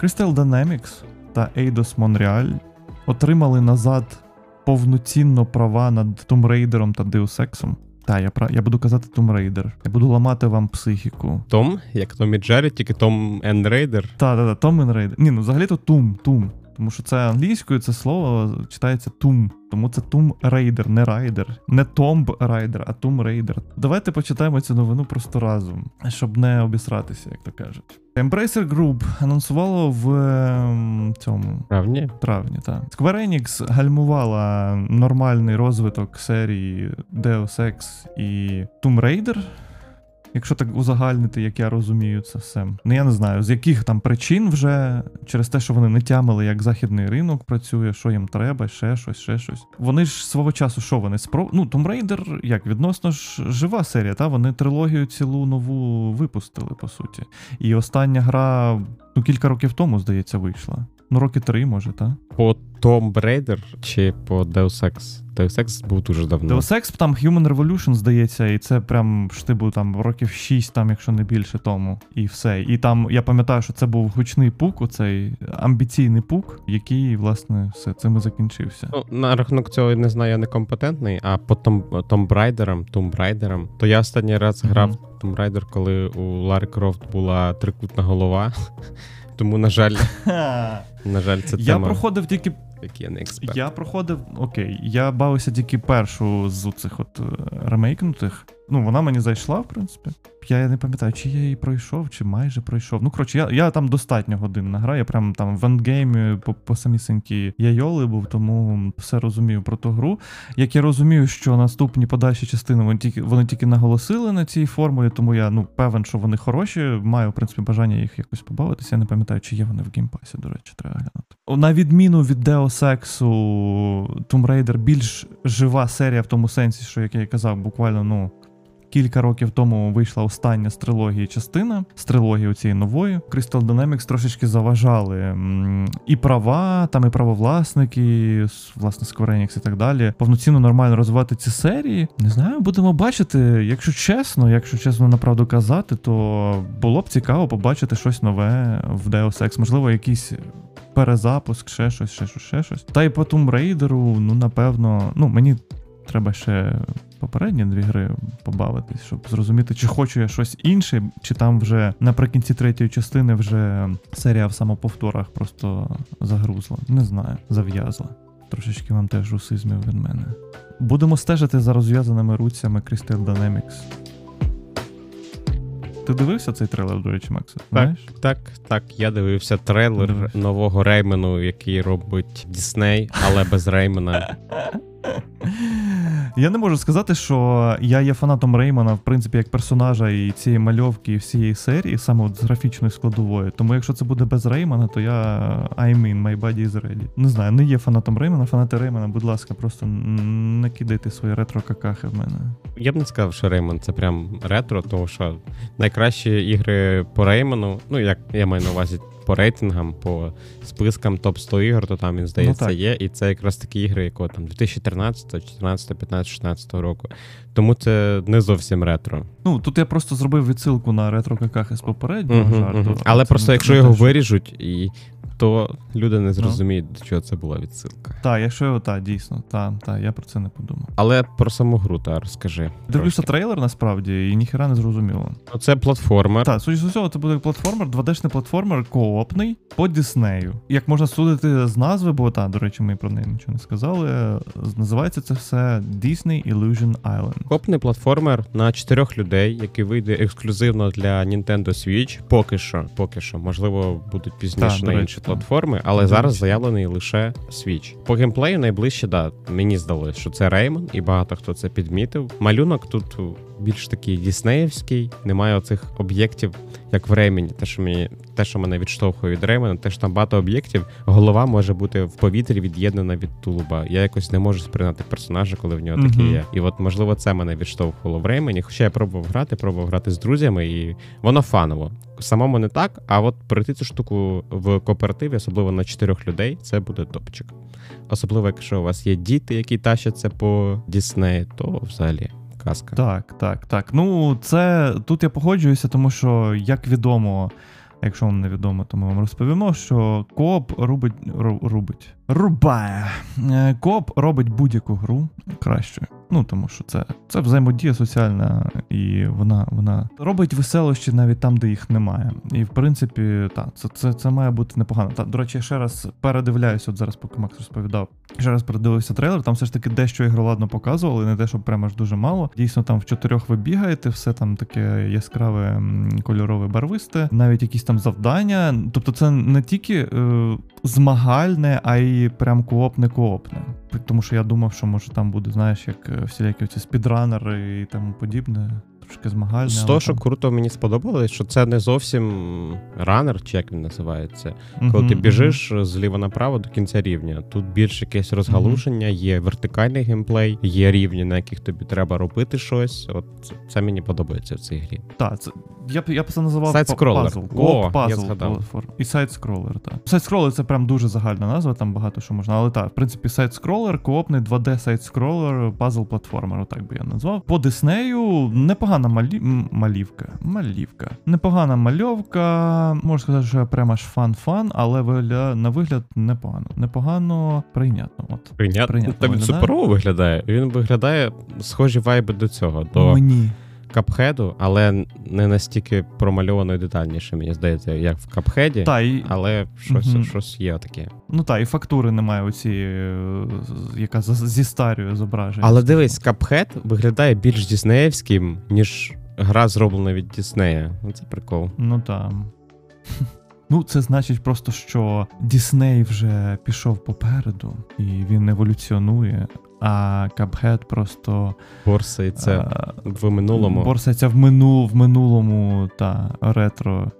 Crystal Dynamics та Eidos Montreal отримали назад повноцінно права над Tomb Raider та Deus Ex. Та, я, я буду казати Tomb Raider. Я буду ламати вам психіку. Том, як Том і Джері, тільки Том Ен Рейдер. Та, та, та, Tom and Raider. Ні, ну взагалі то Tomb, Tomb. Тому що це англійською, це слово читається Tomb. Тому це Tomb Raider, не Raider. Не Tomb Raider, а Tomb Raider. Давайте почитаємо цю новину просто разом, щоб не обісратися, як то кажуть. Embracer Group анонсувало в ем, цьому Правні? травні. Так. Square Enix гальмувала нормальний розвиток серії Deus Ex і Tomb Raider. Якщо так узагальнити, як я розумію, це все. Ну я не знаю, з яких там причин вже через те, що вони не тямили, як західний ринок працює, що їм треба, ще щось, ще щось. Вони ж свого часу, що вони спро... Ну, Tomb Raider, як відносно ж жива серія, та вони трилогію цілу нову випустили, по суті. І остання гра ну, кілька років тому, здається, вийшла. Ну, роки три, може, так? По Tomb Raider чи по Deus Ex? Deus Ex був дуже давно. Deus Ex, там Human Revolution, здається, і це прям штибу там років 6, там, якщо не більше тому, і все. І там я пам'ятаю, що це був гучний пук, оцей амбіційний пук, який, власне, все цим і закінчився. Ну, на рахунок цього я не знаю, я некомпетентний, а по Tomb Raider ам, Tomb Raider ам, то я останній раз грав Tomb Raider, коли у Лари Крофт була трикутна голова. Тому, на жаль, на жаль, це Я тема, проходив тільки. я не експерт. Я проходив. Окей, я бавився тільки першу з цих от е, ремейкнутих. Ну, вона мені зайшла, в принципі. Я не пам'ятаю, чи я її пройшов, чи майже пройшов. Ну, коротше, я, я там достатньо годин награю. Я прям там в endgame і по, по самісінькій яйоли був, тому все розумію про ту гру. Як я розумію, що наступні подальші частини вони тільки, вони тільки наголосили на цій формулі, тому я ну, певен, що вони хороші. Маю, в принципі, бажання їх якось побавитися. Я не пам'ятаю, чи є вони в Game Pass і, до речі, треба глянути. На відміну від Deus Ex, Tomb Raider більш жива серія в тому сенсі, що, як я казав, буквально, ну. Кілька років тому вийшла остання з трилогії частина, з трилогії цієї нової. Crystal Dynamics трошечки заважали і права, там і правовласники, власне, Square Enix і так далі. Повноцінно нормально розвивати ці серії. Не знаю, будемо бачити. Якщо чесно, якщо чесно направду казати, то було б цікаво побачити щось нове в Deus Ex. Можливо, якийсь перезапуск, ще щось, ще щось, ще щось. Та й по Tomb Raider, ну напевно, ну мені треба ще попередні дві гри побавитись, щоб зрозуміти, чи хочу я щось інше, чи там вже наприкінці третьої частини вже серія в самоповторах просто загрузла. Не знаю, зав'язла. Трошечки вам теж русизмів від мене. Будемо стежити за розв'язаними руцями Crystal Dynamics. Ти дивився цей трейлер, до речі, Макс? Знаєш? Так, так, я дивився трейлер Дивився. нового Реймену, який робить Дісней, але без Реймена. Я не можу сказати, що я є фанатом Реймана, в принципі, як персонажа і цієї мальовки, і всієї серії, саме от з графічною складовою. Тому якщо це буде без Реймана, то я I mean, my body is ready. Не знаю, не є фанатом Реймана, фанати Реймана, будь ласка, просто не кидайте свої ретро-какахи в мене. Я б не сказав, що Реймон це прям ретро, тому що найкращі ігри по Реймону, ну як я маю на увазі по рейтингам, по спискам топ 100 ігор, то там він здається Ну, є. І це якраз такі ігри, якого там 2013, 14, 15, 16 року. Тому це не зовсім ретро. Ну, тут я просто зробив відсилку на ретро каках із попереднього угу, жарту. Угу. Але просто якщо його виріжуть, і то люди не зрозуміють, до чого це була відсилка. Так, якщо так, дійсно, так, так, я про це не подумав. Але про саму гру, та розкажи. Дивлюся трейлер насправді, і ніхера не зрозуміло. Ну, Це платформер. Так, судячи з усього, це буде платформер, 2D-шний платформер коопний по Діснею. Як можна судити з назви, бо та, до речі, ми про неї нічого не сказали. Називається це все Disney Illusion Island. Копний платформер на чотирьох людей, який вийде ексклюзивно для Nintendo Switch. Поки що, поки що, можливо, будуть пізніше Так, на інші. Платформи, але зараз заявлений лише Switch. По геймплею найближче, да, мені здалося, що це Реймон, і багато хто це підмітив. Малюнок тут більш такий діснеївський, немає оцих об'єктів, як в Реймені. Те, що мені те, що мене відштовхує від Реймона, те, що там багато об'єктів, голова може бути в повітрі від'єднана від тулуба. Я якось не можу сприйняти персонажа, коли в нього таке Мгм. є. І от, можливо, це мене відштовхувало в Реймені. Хоча я пробував грати, пробував грати з друзями, і воно фаново. Самому не так, а от пройти цю штуку в кооперативі, особливо на чотирьох людей, це буде топчик. Особливо, якщо у вас є діти, які тащаться по Діснею, то взагалі казка. Так, так, так. Ну, це тут я погоджуюся, тому що, як відомо, якщо вам не відомо, то ми вам розповімо, що Коп робить. рубить. Рубає. Коп робить будь-яку гру кращою. Ну, тому що це, це взаємодія соціальна, і вона, вона робить веселощі навіть там, де їх немає. І в принципі, так, це, це, це має бути непогано. Та, до речі, я ще раз передивляюсь, от зараз, поки Макс розповідав, ще раз передивився трейлер, там все ж таки дещо ігроладно показували, не те, що прямо аж дуже мало. Дійсно, там в чотирьох ви бігаєте, все там таке яскраве, кольорове, барвисте, навіть якісь там завдання. Тобто, це не тільки е, змагальне, а й прям коопне коопне. Тому що я думав, що може там буде, знаєш, як е, всілякі ці спідранери і тому подібне. Трошки змагальне. З того, що там- круто мені сподобалось, що це не зовсім ранер, чи як він називається. Коли ти мгм. біжиш зліва направо до кінця рівня. Тут більш якесь розгалуження, є вертикальний геймплей, є рівні, на яких тобі треба робити щось. От це, це мені подобається в цій грі. Так, це я б я б це називав side-scroller. пазл. О, я. І side-scroller, так. Side-scroller це прям дуже загальна назва, там багато що можна. Але так, в принципі, side-scroller, коопний 2D side-scroller, пазл платформер, отак би я назвав. По Диснею непогана малі... малівка. Малівка. Непогана мальовка. Можу сказати, що прямо аж fun-fun, але вигля... на вигляд непогано. Непогано прийнятно. От. Прийнятно. Прийнятно Та він суперово виглядає. Він виглядає схожі вайби до цього, до Мені. Капхеду, але не настільки промальовано і детальніше, мені здається, як в капхеді. Та, і, Але щось, Мгм. щось є таке. Ну так, і фактури немає оцієї, е, яка зі старою зображення. Але дивись, капхед виглядає більш діснеївським, ніж гра зроблена від Діснея. Ну, Це прикол. Ну там. Ну, це значить просто, що Дісней вже пішов попереду, і він еволюціонує, а Капхед просто Борсається а, в минулому. борсається в, мину, в минулому та ретро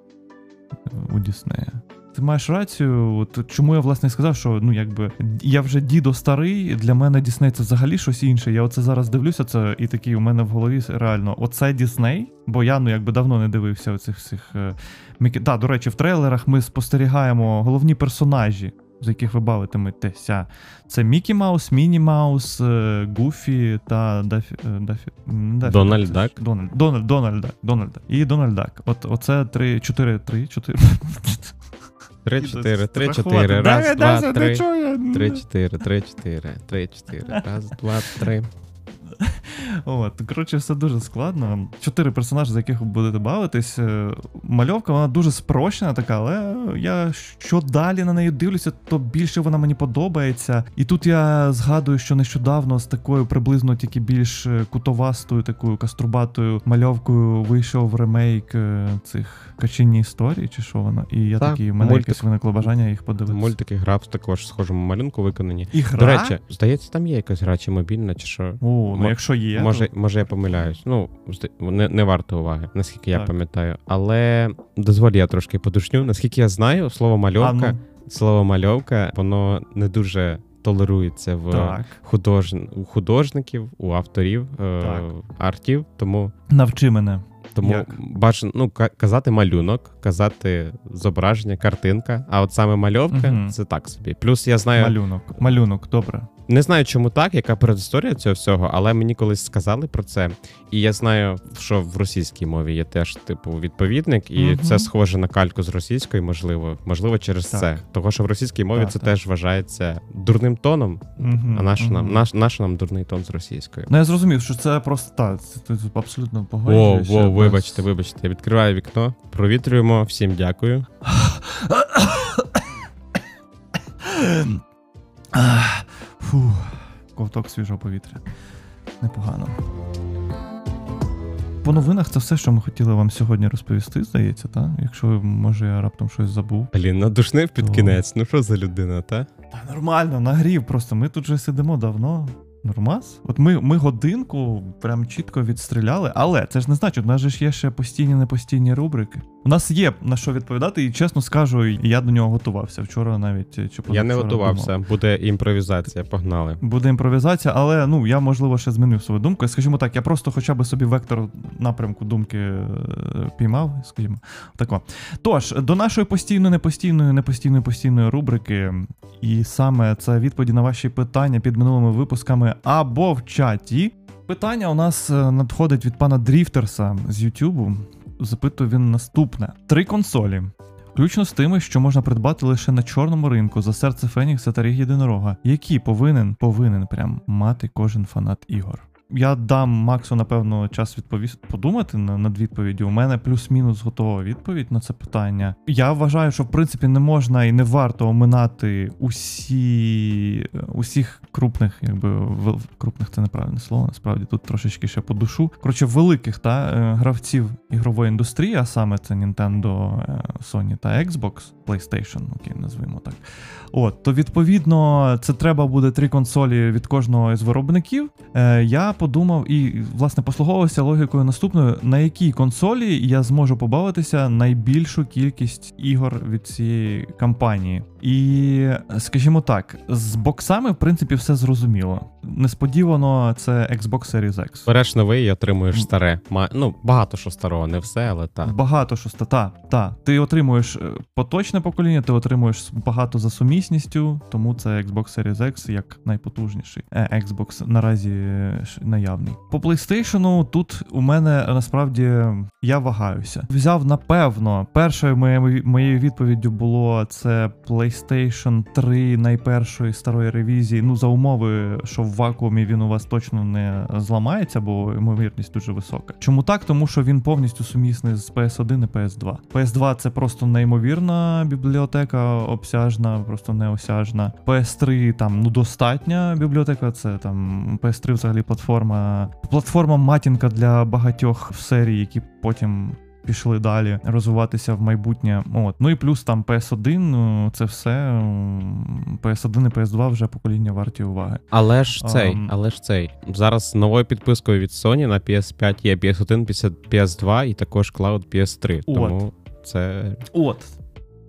у Діснея. Ти маєш рацію, от чому я власне сказав, що ну якби я вже дідо старий, для мене Дісней це взагалі щось інше. Я оце зараз дивлюся, це і такий у мене в голові реально оце Дісней, бо я ну якби давно не дивився оцих всіх. Е, Мікі... Да, до речі, в трейлерах ми спостерігаємо головні персонажі, з яких ви бавитиметеся. Це Мікі Маус, Міні Маус, е, Гуфі та Дафі. е, Дафі... Дафі Дональд Дак? Дональд, Дональд, Дональд Дак, Дональд Дак. І Дональд Дак. От оце три, чотири, три, чотири. Три, чотири, три, Рахувати. чотири. Да, Раз, два, три. не чую. Три, чотири, три, чотири, три, чотири. Раз, два, три. От, коротше, все дуже складно. Чотири персонажі, за яких ви будете бавитись. Е, Мальовка, вона дуже спрощена така, але я що далі на неї дивлюся, то більше вона мені подобається. І тут я згадую, що нещодавно з такою приблизно тільки більш е, кутовастою, такою каструбатою мальовкою вийшов ремейк е, цих качині історії, чи що воно. І я Так, такий, в мене мультик. якесь виникло бажання їх подивитися. Мультики гра в також схожому малюнку виконані. І гра? До речі, здається, там є якась гра чи мобільна, чи що. О, ну Мо- якщо є. Може, то... може, я помиляюсь. Ну, не, не варто уваги, наскільки я пам'ятаю. Але дозволь, я трошки подушню. Наскільки я знаю, слово мальовка, А, ну, слово мальовка, воно не дуже толерується в худож... у художників, у авторів е... Артів. Тому, Навчи мене. тому Як? бажано ну, ка- казати малюнок, казати зображення, картинка. А от саме мальовка Мгм. це так собі. Плюс я знаю, Малюнок. Малюнок, добре. Не знаю, чому так, яка передісторія цього всього, але мені колись сказали про це. І я знаю, що в російській мові є теж типу відповідник, і Мгм. це схоже на кальку з російської, можливо, можливо, через Так. це. Того, що в російській мові Так, це так. теж вважається дурним тоном. Угу, А наш нам наш, наш нам дурний тон з російською. Ну я зрозумів, що це просто так. Це, це абсолютно О, погоджуюся. во, без- вибачте, вибачте. Я відкриваю вікно, провітрюємо. Всім дякую. Фу, ковток свіжого повітря. Непогано. По новинах це все, що ми хотіли вам сьогодні розповісти, здається, так? Якщо може я раптом щось забув. Блін, надушнив під То- кінець. Ну що за людина, та? Та нормально, нагрів. Просто ми тут же сидимо давно. Нормас? От ми, ми годинку прям чітко відстріляли, але це ж не значить, у нас же ж є ще постійні непостійні рубрики. У нас є на що відповідати, і чесно скажу, я до нього готувався. Вчора навіть чи Я не готувався. думав. Буде імпровізація. Погнали. Буде імпровізація, але ну я можливо ще змінив свою думку. Скажімо так, я просто хоча б собі вектор напрямку думки е, піймав, скажімо, тако. Тож, до нашої постійної, непостійної, непостійної постійної рубрики, і саме це відповіді на ваші питання під минулими випусками або в чаті. Питання у нас е, надходить від пана Дріфтерса з Ютубу. Запитує він наступне: три консолі. Включно з тими, що можна придбати лише на чорному ринку за серце Фенікса та Ріг Єдинорога, які повинен повинен прям мати кожен фанат ігор. Я дам Максу, напевно, час відповісти подумати на- над відповіддю. У мене плюс-мінус готова відповідь на це питання. Я вважаю, що в принципі не можна і не варто оминати усі усіх крупних, якби вел- крупних це неправильне слово. Насправді тут трошечки ще по душу. Коротше, великих та е, гравців ігрової індустрії, а саме це Nintendo, е, Sony та Xbox, PlayStation, окей, назвемо так. От, то відповідно, це треба буде три консолі від кожного із виробників. Е, я подумав і, власне, послуговувався логікою наступною: на якій консолі я зможу побавитися найбільшу кількість ігор від цієї кампанії. І, скажімо так, з боксами, в принципі, все зрозуміло. Несподівано, це Xbox Series X. Береш новий і отримуєш старе. Ма- Ну, багато що старого, не все, але так. Багато що ста. Та, та. Ти отримуєш е, поточне покоління, ти отримуєш багато за сумісністю, тому це Xbox Series X як найпотужніший е, Xbox наразі е, наявний. По PlayStation тут у мене насправді я вагаюся. Взяв напевно, першою моєю відповіддю було це PlayStation 3 найпершої старої ревізії. Ну за умови, що в вакуумі він у вас точно не зламається, бо ймовірність дуже висока. Чому так? Тому що він повністю сумісний з PS1 і PS2. PS2 це просто неймовірна бібліотека, обсяжна, просто неосяжна. PS3 там ну достатня бібліотека. Це там PS3 взагалі платформа. Платформа матінка для багатьох серії, які потім. Пішли далі розвиватися в майбутнє. От. Ну і плюс там PS1, ну, це все. PS1 і PS2 вже покоління варті уваги. Але ж цей, um, але ж цей. Зараз новою підпискою від Sony на PS5 є PS1, PS2 і також Cloud PS3. От. Тому це От.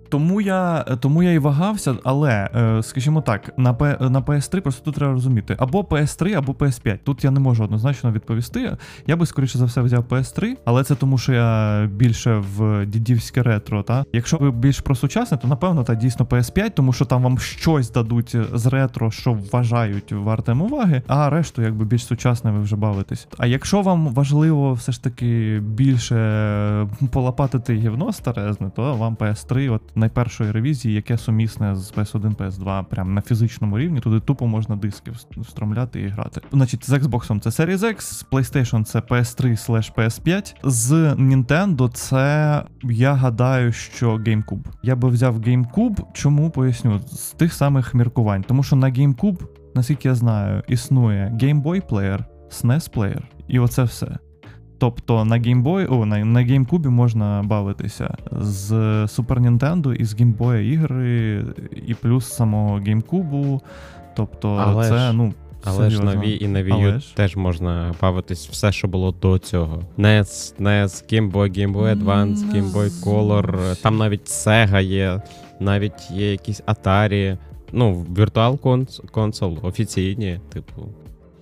Тому я, тому я і вагався, але, е, скажімо так, на, П, на PS3 просто тут треба розуміти, або PS3, або PS5. Тут я не можу однозначно відповісти. Я би, скоріше за все, взяв PS3, але це тому, що я більше в дідівське ретро. Та? Якщо ви більш про сучасне, то напевно та дійсно PS5, тому що там вам щось дадуть з ретро, що вважають вартим уваги, а решту, якби більш сучасне, ви вже бавитесь. А якщо вам важливо все ж таки більше полопатити гівно старезне, то вам PS3 от найпершої ревізії, яке сумісне з PS1, PS2, прям на фізичному рівні. Туди тупо можна диски вс- встромляти і грати. Значить, з Xbox це Series X, з PlayStation це PS3 PS5. З Nintendo це я гадаю, що GameCube. Я би взяв GameCube. Чому поясню? З тих самих міркувань. Тому що на GameCube, наскільки я знаю, існує Game Boy Player, SNES Player, і оце все. Тобто на Game Boy, о, на, на GameCube можна бавитися з Super Nintendo і з Game Boy ігри, і плюс самого GameCube. Тобто, Але це, ж- ну. Але ж серйозно. на Wii і на Wii U ж. теж можна бавитись все, що було до цього. NES, NES, Game Boy, Game Boy Advance, Game Boy Color, там навіть Sega є, навіть є якісь Atari. Ну, Cons- Console офіційні, типу.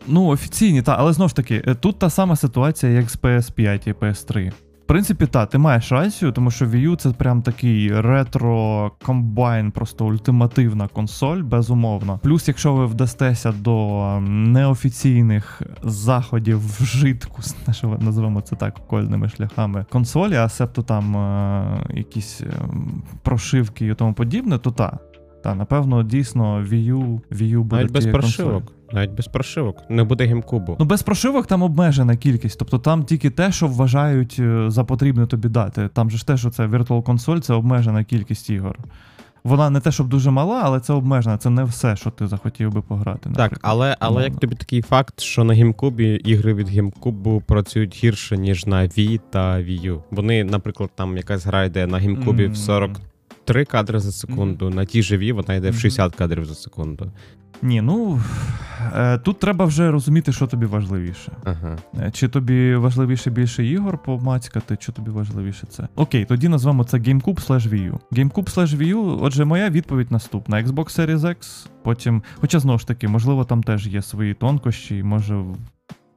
Ну, офіційні, та, але знову ж таки, е, тут та сама ситуація, як з PS5 і PS3. В принципі, та, ти маєш рацію, тому що Wii U це прям такий ретро комбайн, просто ультимативна консоль, безумовно. Плюс, якщо ви вдастеся до ем, неофіційних заходів вжитку, називаємо це так окольними шляхами консолі, а себто там е, якісь ем, прошивки і тому подібне, то та. Та, напевно, дійсно Wii U, Wii U буде Навіть без прошивок. Навіть без прошивок. Не буде геймкубу. Ну, без прошивок там обмежена кількість, тобто там тільки те, що вважають е, за потрібне тобі дати. Там же ж те, що це Virtual Console, це обмежена кількість ігор. Вона не те, щоб дуже мала, але це обмежена. Це не все, що ти захотів би пограти. Так, наприклад. але, але як тобі такий факт, що на геймкубі ігри від геймкубу працюють гірше, ніж на Wii та Wii U. Вони, наприклад, там якась гра йде на геймкубі Мгм. в 43 кадри за секунду, на тій Wii вона йде в Мгм. 60 кадрів за секунду. Ні, ну е, тут треба вже розуміти, що тобі важливіше. Ага. Е, Чи тобі важливіше більше ігор помацькати, чи тобі важливіше це? Окей, тоді назвемо це GameCube slash Wii U. GameCube slash Wii U, отже, моя відповідь наступна: Xbox Series X, потім. Хоча знову ж таки, можливо, там теж є свої тонкощі, і може.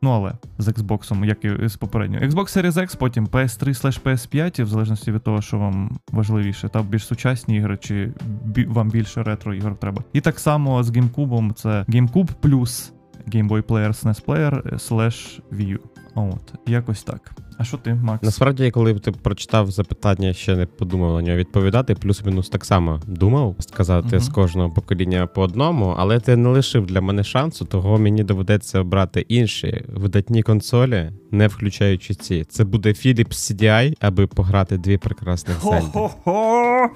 Ну, але з Xbox, як і з попереднього. Xbox Series X, потім PS3 slash PS5, в залежності від того, що вам важливіше, та більш сучасні ігри, чи бі- вам більше ретро ігор треба. І так само з GameCube це GameCube плюс Game Boy Player, SNES Player, slash U. От, якось так. А що ти, Макс? Насправді, коли ти прочитав запитання, ще не подумав на нього відповідати, плюс-мінус так само думав сказати Мгм. з кожного покоління по одному, але ти не лишив для мене шансу, того мені доведеться обрати інші видатні консолі, не включаючи ці. Це буде Philips CDI, аби пограти дві прекрасних. Хо-хо-хо!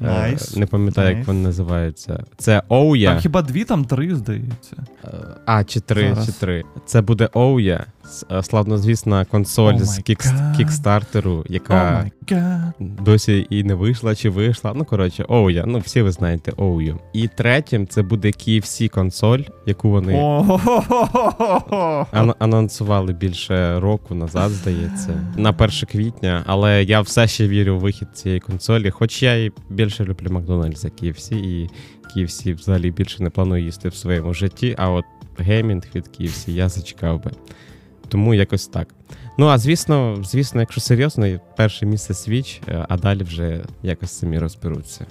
Е, Nice. Не пам'ятаю, як вони називаються. Це Ouya. Там хіба дві, там три, здається. Е, А, чи три, Зараз. чи три. Це буде с- е, славнозвісна консоль Ouya з Kickstarter у, яка досі і не вийшла, чи вийшла. Ну, коротше, Ouya. Ну, всі ви знаєте Ouya. І третім це буде KFC консоль, яку вони анонсували більше року назад, здається, на 1 квітня. Але я все ще вірю в вихід цієї консолі, хоч я і більше люблю Макдональдс за KFC, і KFC взагалі більше не планую їсти в своєму житті. А от геймінг від KFC я зачекав би. Тому якось так. Ну, а звісно, звісно, якщо серйозно, перше місце Switch, е, а далі вже якось самі розберуться.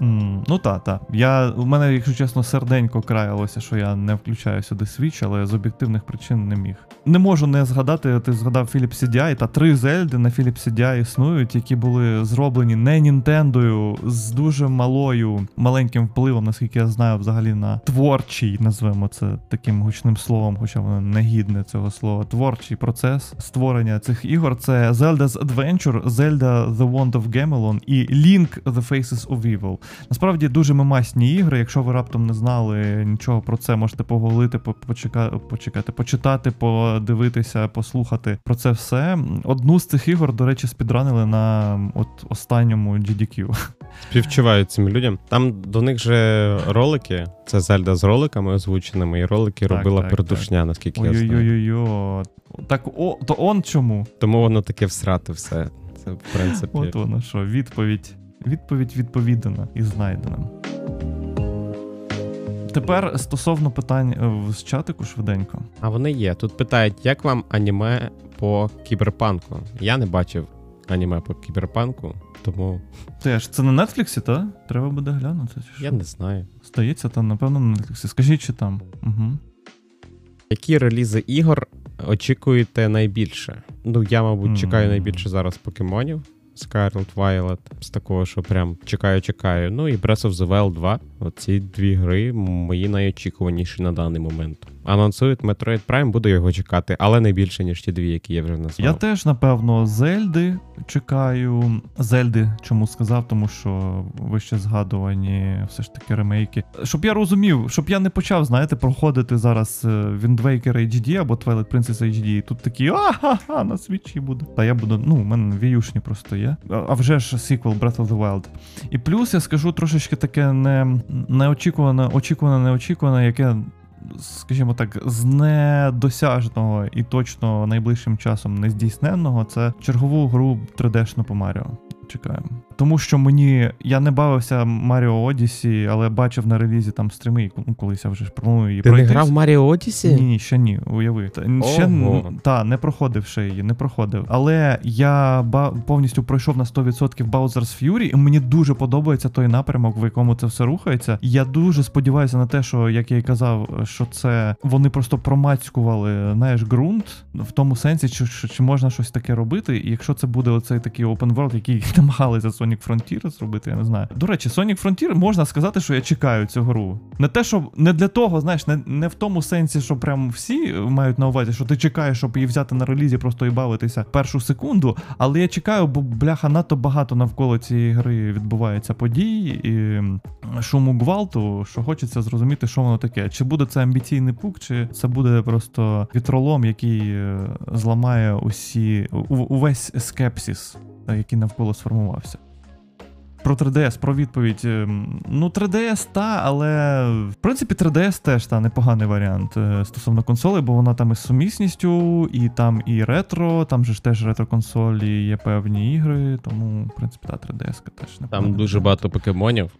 М, Ну та, та. Я, у мене, якщо чесно, серденько краялося, що я не включаю сюди Switch, але з об'єктивних причин не міг. Не можу не згадати, ти згадав Philips CDI, та три Зельди на Philips CDI існують, які були зроблені не Нінтендою, з дуже малою, маленьким впливом, наскільки я знаю, взагалі на творчий, назвемо це таким гучним словом, хоча воно не гідне цього слова. Творчий процес створення цих ігор. Це Zelda's Adventure, Zelda The Wand of Gamelon і Link The Faces of Evil. Насправді дуже мемасні ігри. Якщо ви раптом не знали нічого про це, можете погуглити, по- почека- почекати, почитати, подивитися, послухати про це все. Одну з цих ігор, до речі, спідранили на от останньому GDQ. Співчуваю цим людям. Там до них же ролики, це Зельда з роликами озвученими, і ролики Так, робила так, передушня, наскільки я знаю. Ой-ой-ой. Так, о, то он чому? Тому воно таке всрати все. Це, в принципі. От воно що, відповідь. Відповідь відповідана і знайдена. Тепер стосовно питань е, з чатику швиденько. А вони є. Тут питають, як вам аніме по кіберпанку? Я не бачив аніме по кіберпанку, тому Теж це на Нетфліксі, та? Треба буде глянути. Чи що? я не знаю. Здається, там, напевно, на Нетфліксі. Скажіть, чи там. Угу. Які релізи ігор очікуєте найбільше? Ну, я, мабуть, чекаю найбільше зараз покемонів. Scarlet Violet, з такого, що прям чекаю-чекаю. Ну і Breath of the Wild 2. Оці дві гри мої найочікуваніші на даний момент. Анонсують Metroid Prime, буду його чекати, але не більше, ніж ті дві, які я вже назвав. Я теж, напевно, Зельди чекаю. Зельди, чому сказав, тому що вище згадувані все ж таки ремейки. Щоб я розумів, щоб я не почав, знаєте, проходити зараз Waker HD або Twilight Princess HD, тут такі а-ха-ха, на свічі буду. Та я буду, ну, у мене віюшні просто є. А вже ж сіквел Breath of the Wild. І плюс я скажу трошечки таке не, неочікуване, очікуване, неочікуване, яке скажімо так, з недосяжного і точно найближчим часом нездійсненного, це чергову гру 3D-шну по Маріо. Чекаємо. Тому що мені я не бавився Маріо Одісі, але бачив на релізі там стріми, ну, колись я вже ж планую її Ти не грав в Маріо Одісі? Ні, ні, ще ні, уяви. Та, ще Ого. та, не проходив ще її, не проходив. Але я ба- повністю пройшов на 100% Bowser's Fury, і мені дуже подобається той напрямок, в якому це все рухається. Я дуже сподіваюся на те, що, як я і казав, що це вони просто промацькували, знаєш, ґрунт в тому сенсі, чи, чи можна щось таке робити. І якщо це буде оцей такий open world, який намагалися Sonic Frontier зробити, я не знаю. До речі, Sonic Frontier можна сказати, що я чекаю цю гру. Не те, що не для того, знаєш, не, не в тому сенсі, що прям всі мають на увазі, що ти чекаєш, щоб її взяти на релізі, просто і бавитися першу секунду. Але я чекаю, бо бляха надто багато навколо цієї гри відбувається подій і шуму гвалту, що хочеться зрозуміти, що воно таке. Чи буде це амбіційний пук, чи це буде просто вітролом, який е, зламає усі увесь скепсис, е, який навколо сформувався. Про 3DS, про відповідь. ем, Ну, 3DS та, але в принципі 3DS теж та непоганий варіант е, стосовно консолей, бо вона там із сумісністю, і там і ретро, там же ж теж ретро-консолі є певні ігри, тому, в принципі, та 3DS теж непоганий Там дуже варіант. багато покемонів,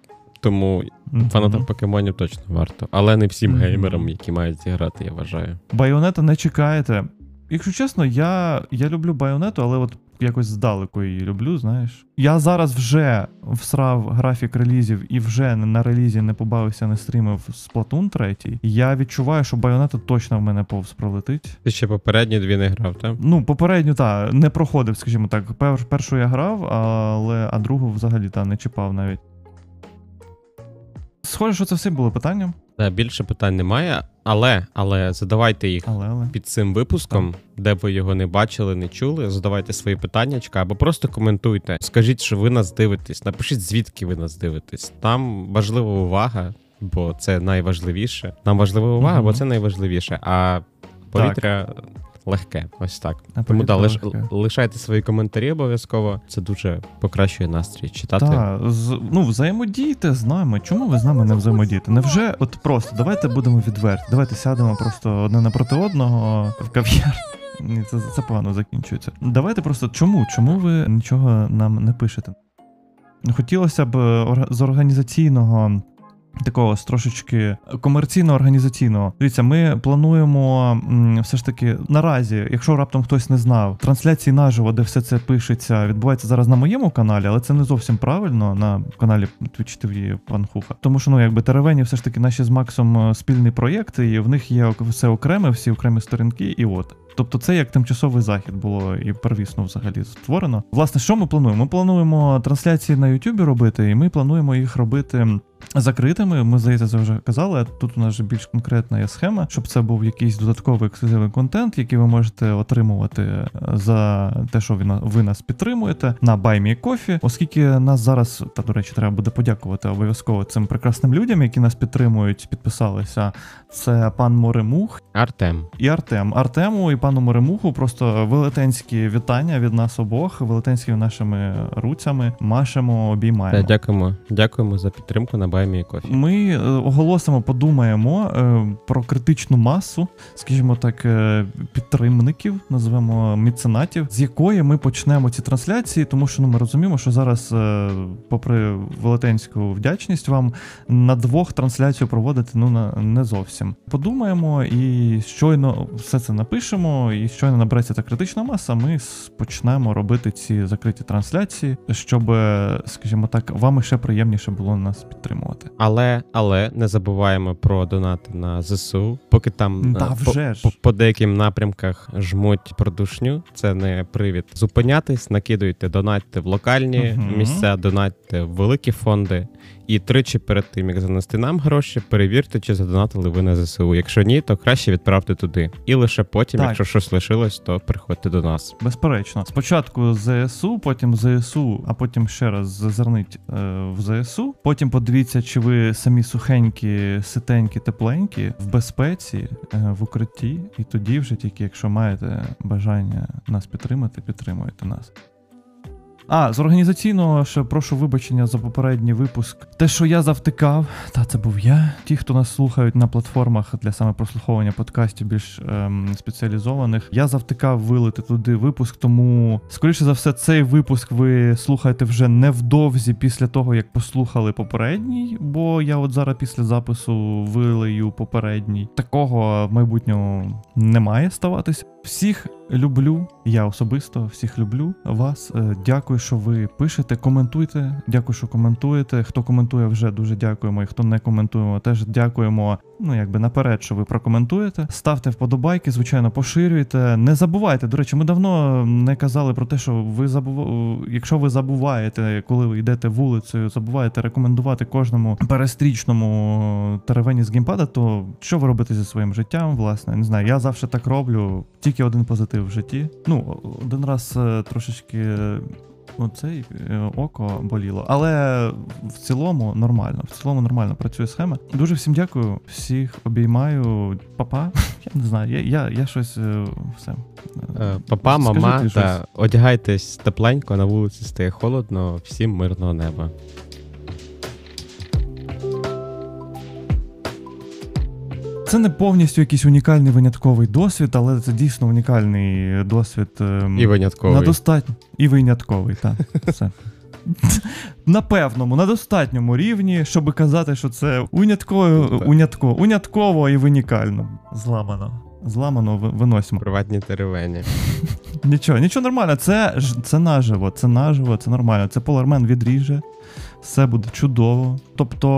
тому Мгм. фанатам покемонів точно варто. Але не всім Мгм. геймерам, які мають зіграти, я вважаю. Байонета не чекаєте. Якщо чесно, я, я люблю байонету, але от якось здалеку її люблю, знаєш. Я зараз вже всрав графік релізів і вже на релізі не побавився, не стрімив з Splatoon 3. Я відчуваю, що байонета точно в мене повз пролетить. Ти ще попередні дві не грав, так? Ну, попередню, та, не проходив, скажімо так. Пер, першу я грав, але а другу взагалі та не чіпав навіть. Схоже, що це все було питанням. Да, більше питань немає, але, але задавайте їх Але, але. під цим випуском, де б ви його не бачили, не чули. Задавайте свої питання або просто коментуйте. Скажіть, що ви нас дивитесь. Напишіть, звідки ви нас дивитесь. Там важлива увага, бо це найважливіше. Нам важлива увага, угу. бо це найважливіше. А повітря легке. Ось так. А Тому да, лиш, лишайте свої коментарі обов'язково. Це дуже покращує настрій читати. Так, з, ну взаємодійте з нами. Чому ви з нами не взаємодієте? Невже от просто давайте будемо відверті. Давайте сядемо просто одне напроти одного в кав'ярні. Ні, це, це погано закінчується. Давайте просто чому? Чому ви нічого нам не пишете? Хотілося б з організаційного. Такого трошечки комерційно-організаційного. Дивіться, ми плануємо все ж таки наразі, якщо раптом хтось не знав, трансляції наживо, де все це пишеться, відбувається зараз на моєму каналі, але це не зовсім правильно на каналі Twitch TV Панхуха. Тому що ну якби теревені все ж таки наші з Максом е, спільний проєкт, і в них є все окреме, всі окремі сторінки, і от. Тобто це як тимчасовий захід було і первісно взагалі створено. Власне, що ми плануємо? Ми плануємо трансляції на YouTube робити, і ми плануємо їх робити закритими. Ми здається, це вже казали. Тут у нас вже більш конкретна є схема, щоб це був якийсь додатковий ексклюзивний контент, який ви можете отримувати е, за те, що ви, ви нас підтримуєте на BuyMeCoffee, оскільки нас зараз, та до речі, треба буде подякувати обов'язково цим прекрасним людям, які нас підтримують, підписалися. Це пан Моремух Артем. і Артем. Артему і пану Моремуху просто велетенські вітання від нас обох, велетенськими нашими руцями машемо, обіймаємо. дякуємо. Дякуємо за підтримку на Баймі Кофі. Ми е, оголосимо, подумаємо е, про критичну масу, скажімо так, е, підтримників, називаємо меценатів, з якої ми почнемо ці трансляції, тому що ну, ми розуміємо, що зараз, попри велетенську вдячність вам, на двох трансляцію проводити ну на не зовсім. Подумаємо і щойно все це напишемо, і щойно набереться ця критична маса, ми почнемо робити ці закриті трансляції, щоб, скажімо так, вам ще приємніше було нас підтримувати. Підтримувати. Але але не забуваємо про донати на ЗСУ. Поки там да, е, вже по, ж. по, по деяким напрямках жмуть продушню. Це не привід зупинятись, накидуйте, донатьте в локальні угу. місця, донатьте в великі фонди. І тричі перед тим, як занести нам гроші, перевірте, чи задонатили ви на ЗСУ. Якщо ні, то краще відправте туди. І лише потім, Так. якщо щось лишилось, то приходьте до нас. Безперечно, спочатку ЗСУ, потім ЗСУ, а потім ще раз зазирніть е, в ЗСУ. Потім подивіться, чи ви самі сухенькі, ситенькі, тепленькі, в безпеці, е, в укритті. І тоді вже тільки, якщо маєте бажання нас підтримати, підтримуйте нас. А, з організаційного ще прошу вибачення за попередній випуск. Те, що я завтикав, та це був я. Ті, хто нас слухають на платформах для саме прослуховування подкастів більш ем, спеціалізованих, я завтикав вилити туди випуск. Тому, скоріше за все, цей випуск ви слухаєте вже невдовзі після того, як послухали попередній, бо я от зараз після запису вилию попередній. Такого в майбутньому не має ставатися. Всіх люблю, я особисто всіх люблю вас. Е, Дякую, що ви пишете, коментуйте. Дякую, що коментуєте. Хто коментує, вже дуже дякуємо. І хто не коментує, теж дякуємо. Ну, якби наперед, що ви прокоментуєте. Ставте вподобайки, звичайно, поширюйте. Не забувайте. До речі, ми давно не казали про те, що ви забув... якщо ви забуваєте, коли ви йдете вулицею, забуваєте рекомендувати кожному перестрічному теревені з геймпада, то що ви робите зі своїм життям? Власне, не знаю. Я завжди так роблю. Тільки один позитив в житті. Ну, один раз е, трошечки. Оцей е, око боліло, але в цілому нормально. В цілому нормально працює схема. Дуже всім дякую, всіх обіймаю. Папа. Я не знаю, я, я, я щось е, все. Е, Папа, мама, щось. та одягайтесь тепленько, на вулиці стає холодно, всім мирного неба. Це не повністю якийсь унікальний винятковий досвід, але це дійсно унікальний досвід. ем, І винятковий. На достатньо. І винятковий, так. Все. На певному, на достатньому рівні, щоб казати, що це унятково, Так. унятково, унятково і винікально. Зламано. Зламано виносимо. Приватні теревені. Нічого, нічого нормально. Це це наживо, це наживо, це нормально. Це полармен відріже. Все буде чудово. Тобто,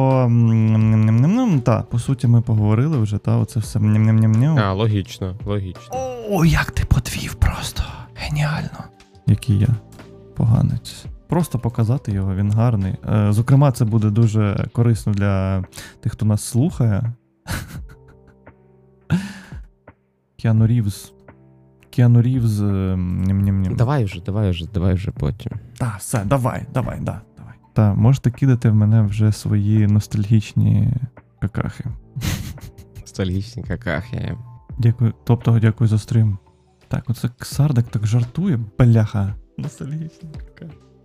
та, по суті, ми поговорили вже, та, оце все. ням-ням-ням-ням. А, логічно, логічно. О, як ти подвів просто. Геніально. Який я поганець. Просто показати його, він гарний. Е, зокрема, це буде дуже корисно для тих, хто нас слухає. Кіану Рівз. Кіану Рівз. е. Давай вже, давай вже, давай вже потім. Та, все, давай, давай, да. Та, можете кидати в мене вже свої ностальгічні какахи. Ностальгічні какахи. Дякую, тобто дякую за стрім. Так, оце Ксардак так жартує, бляха. Ностальгічні какахи.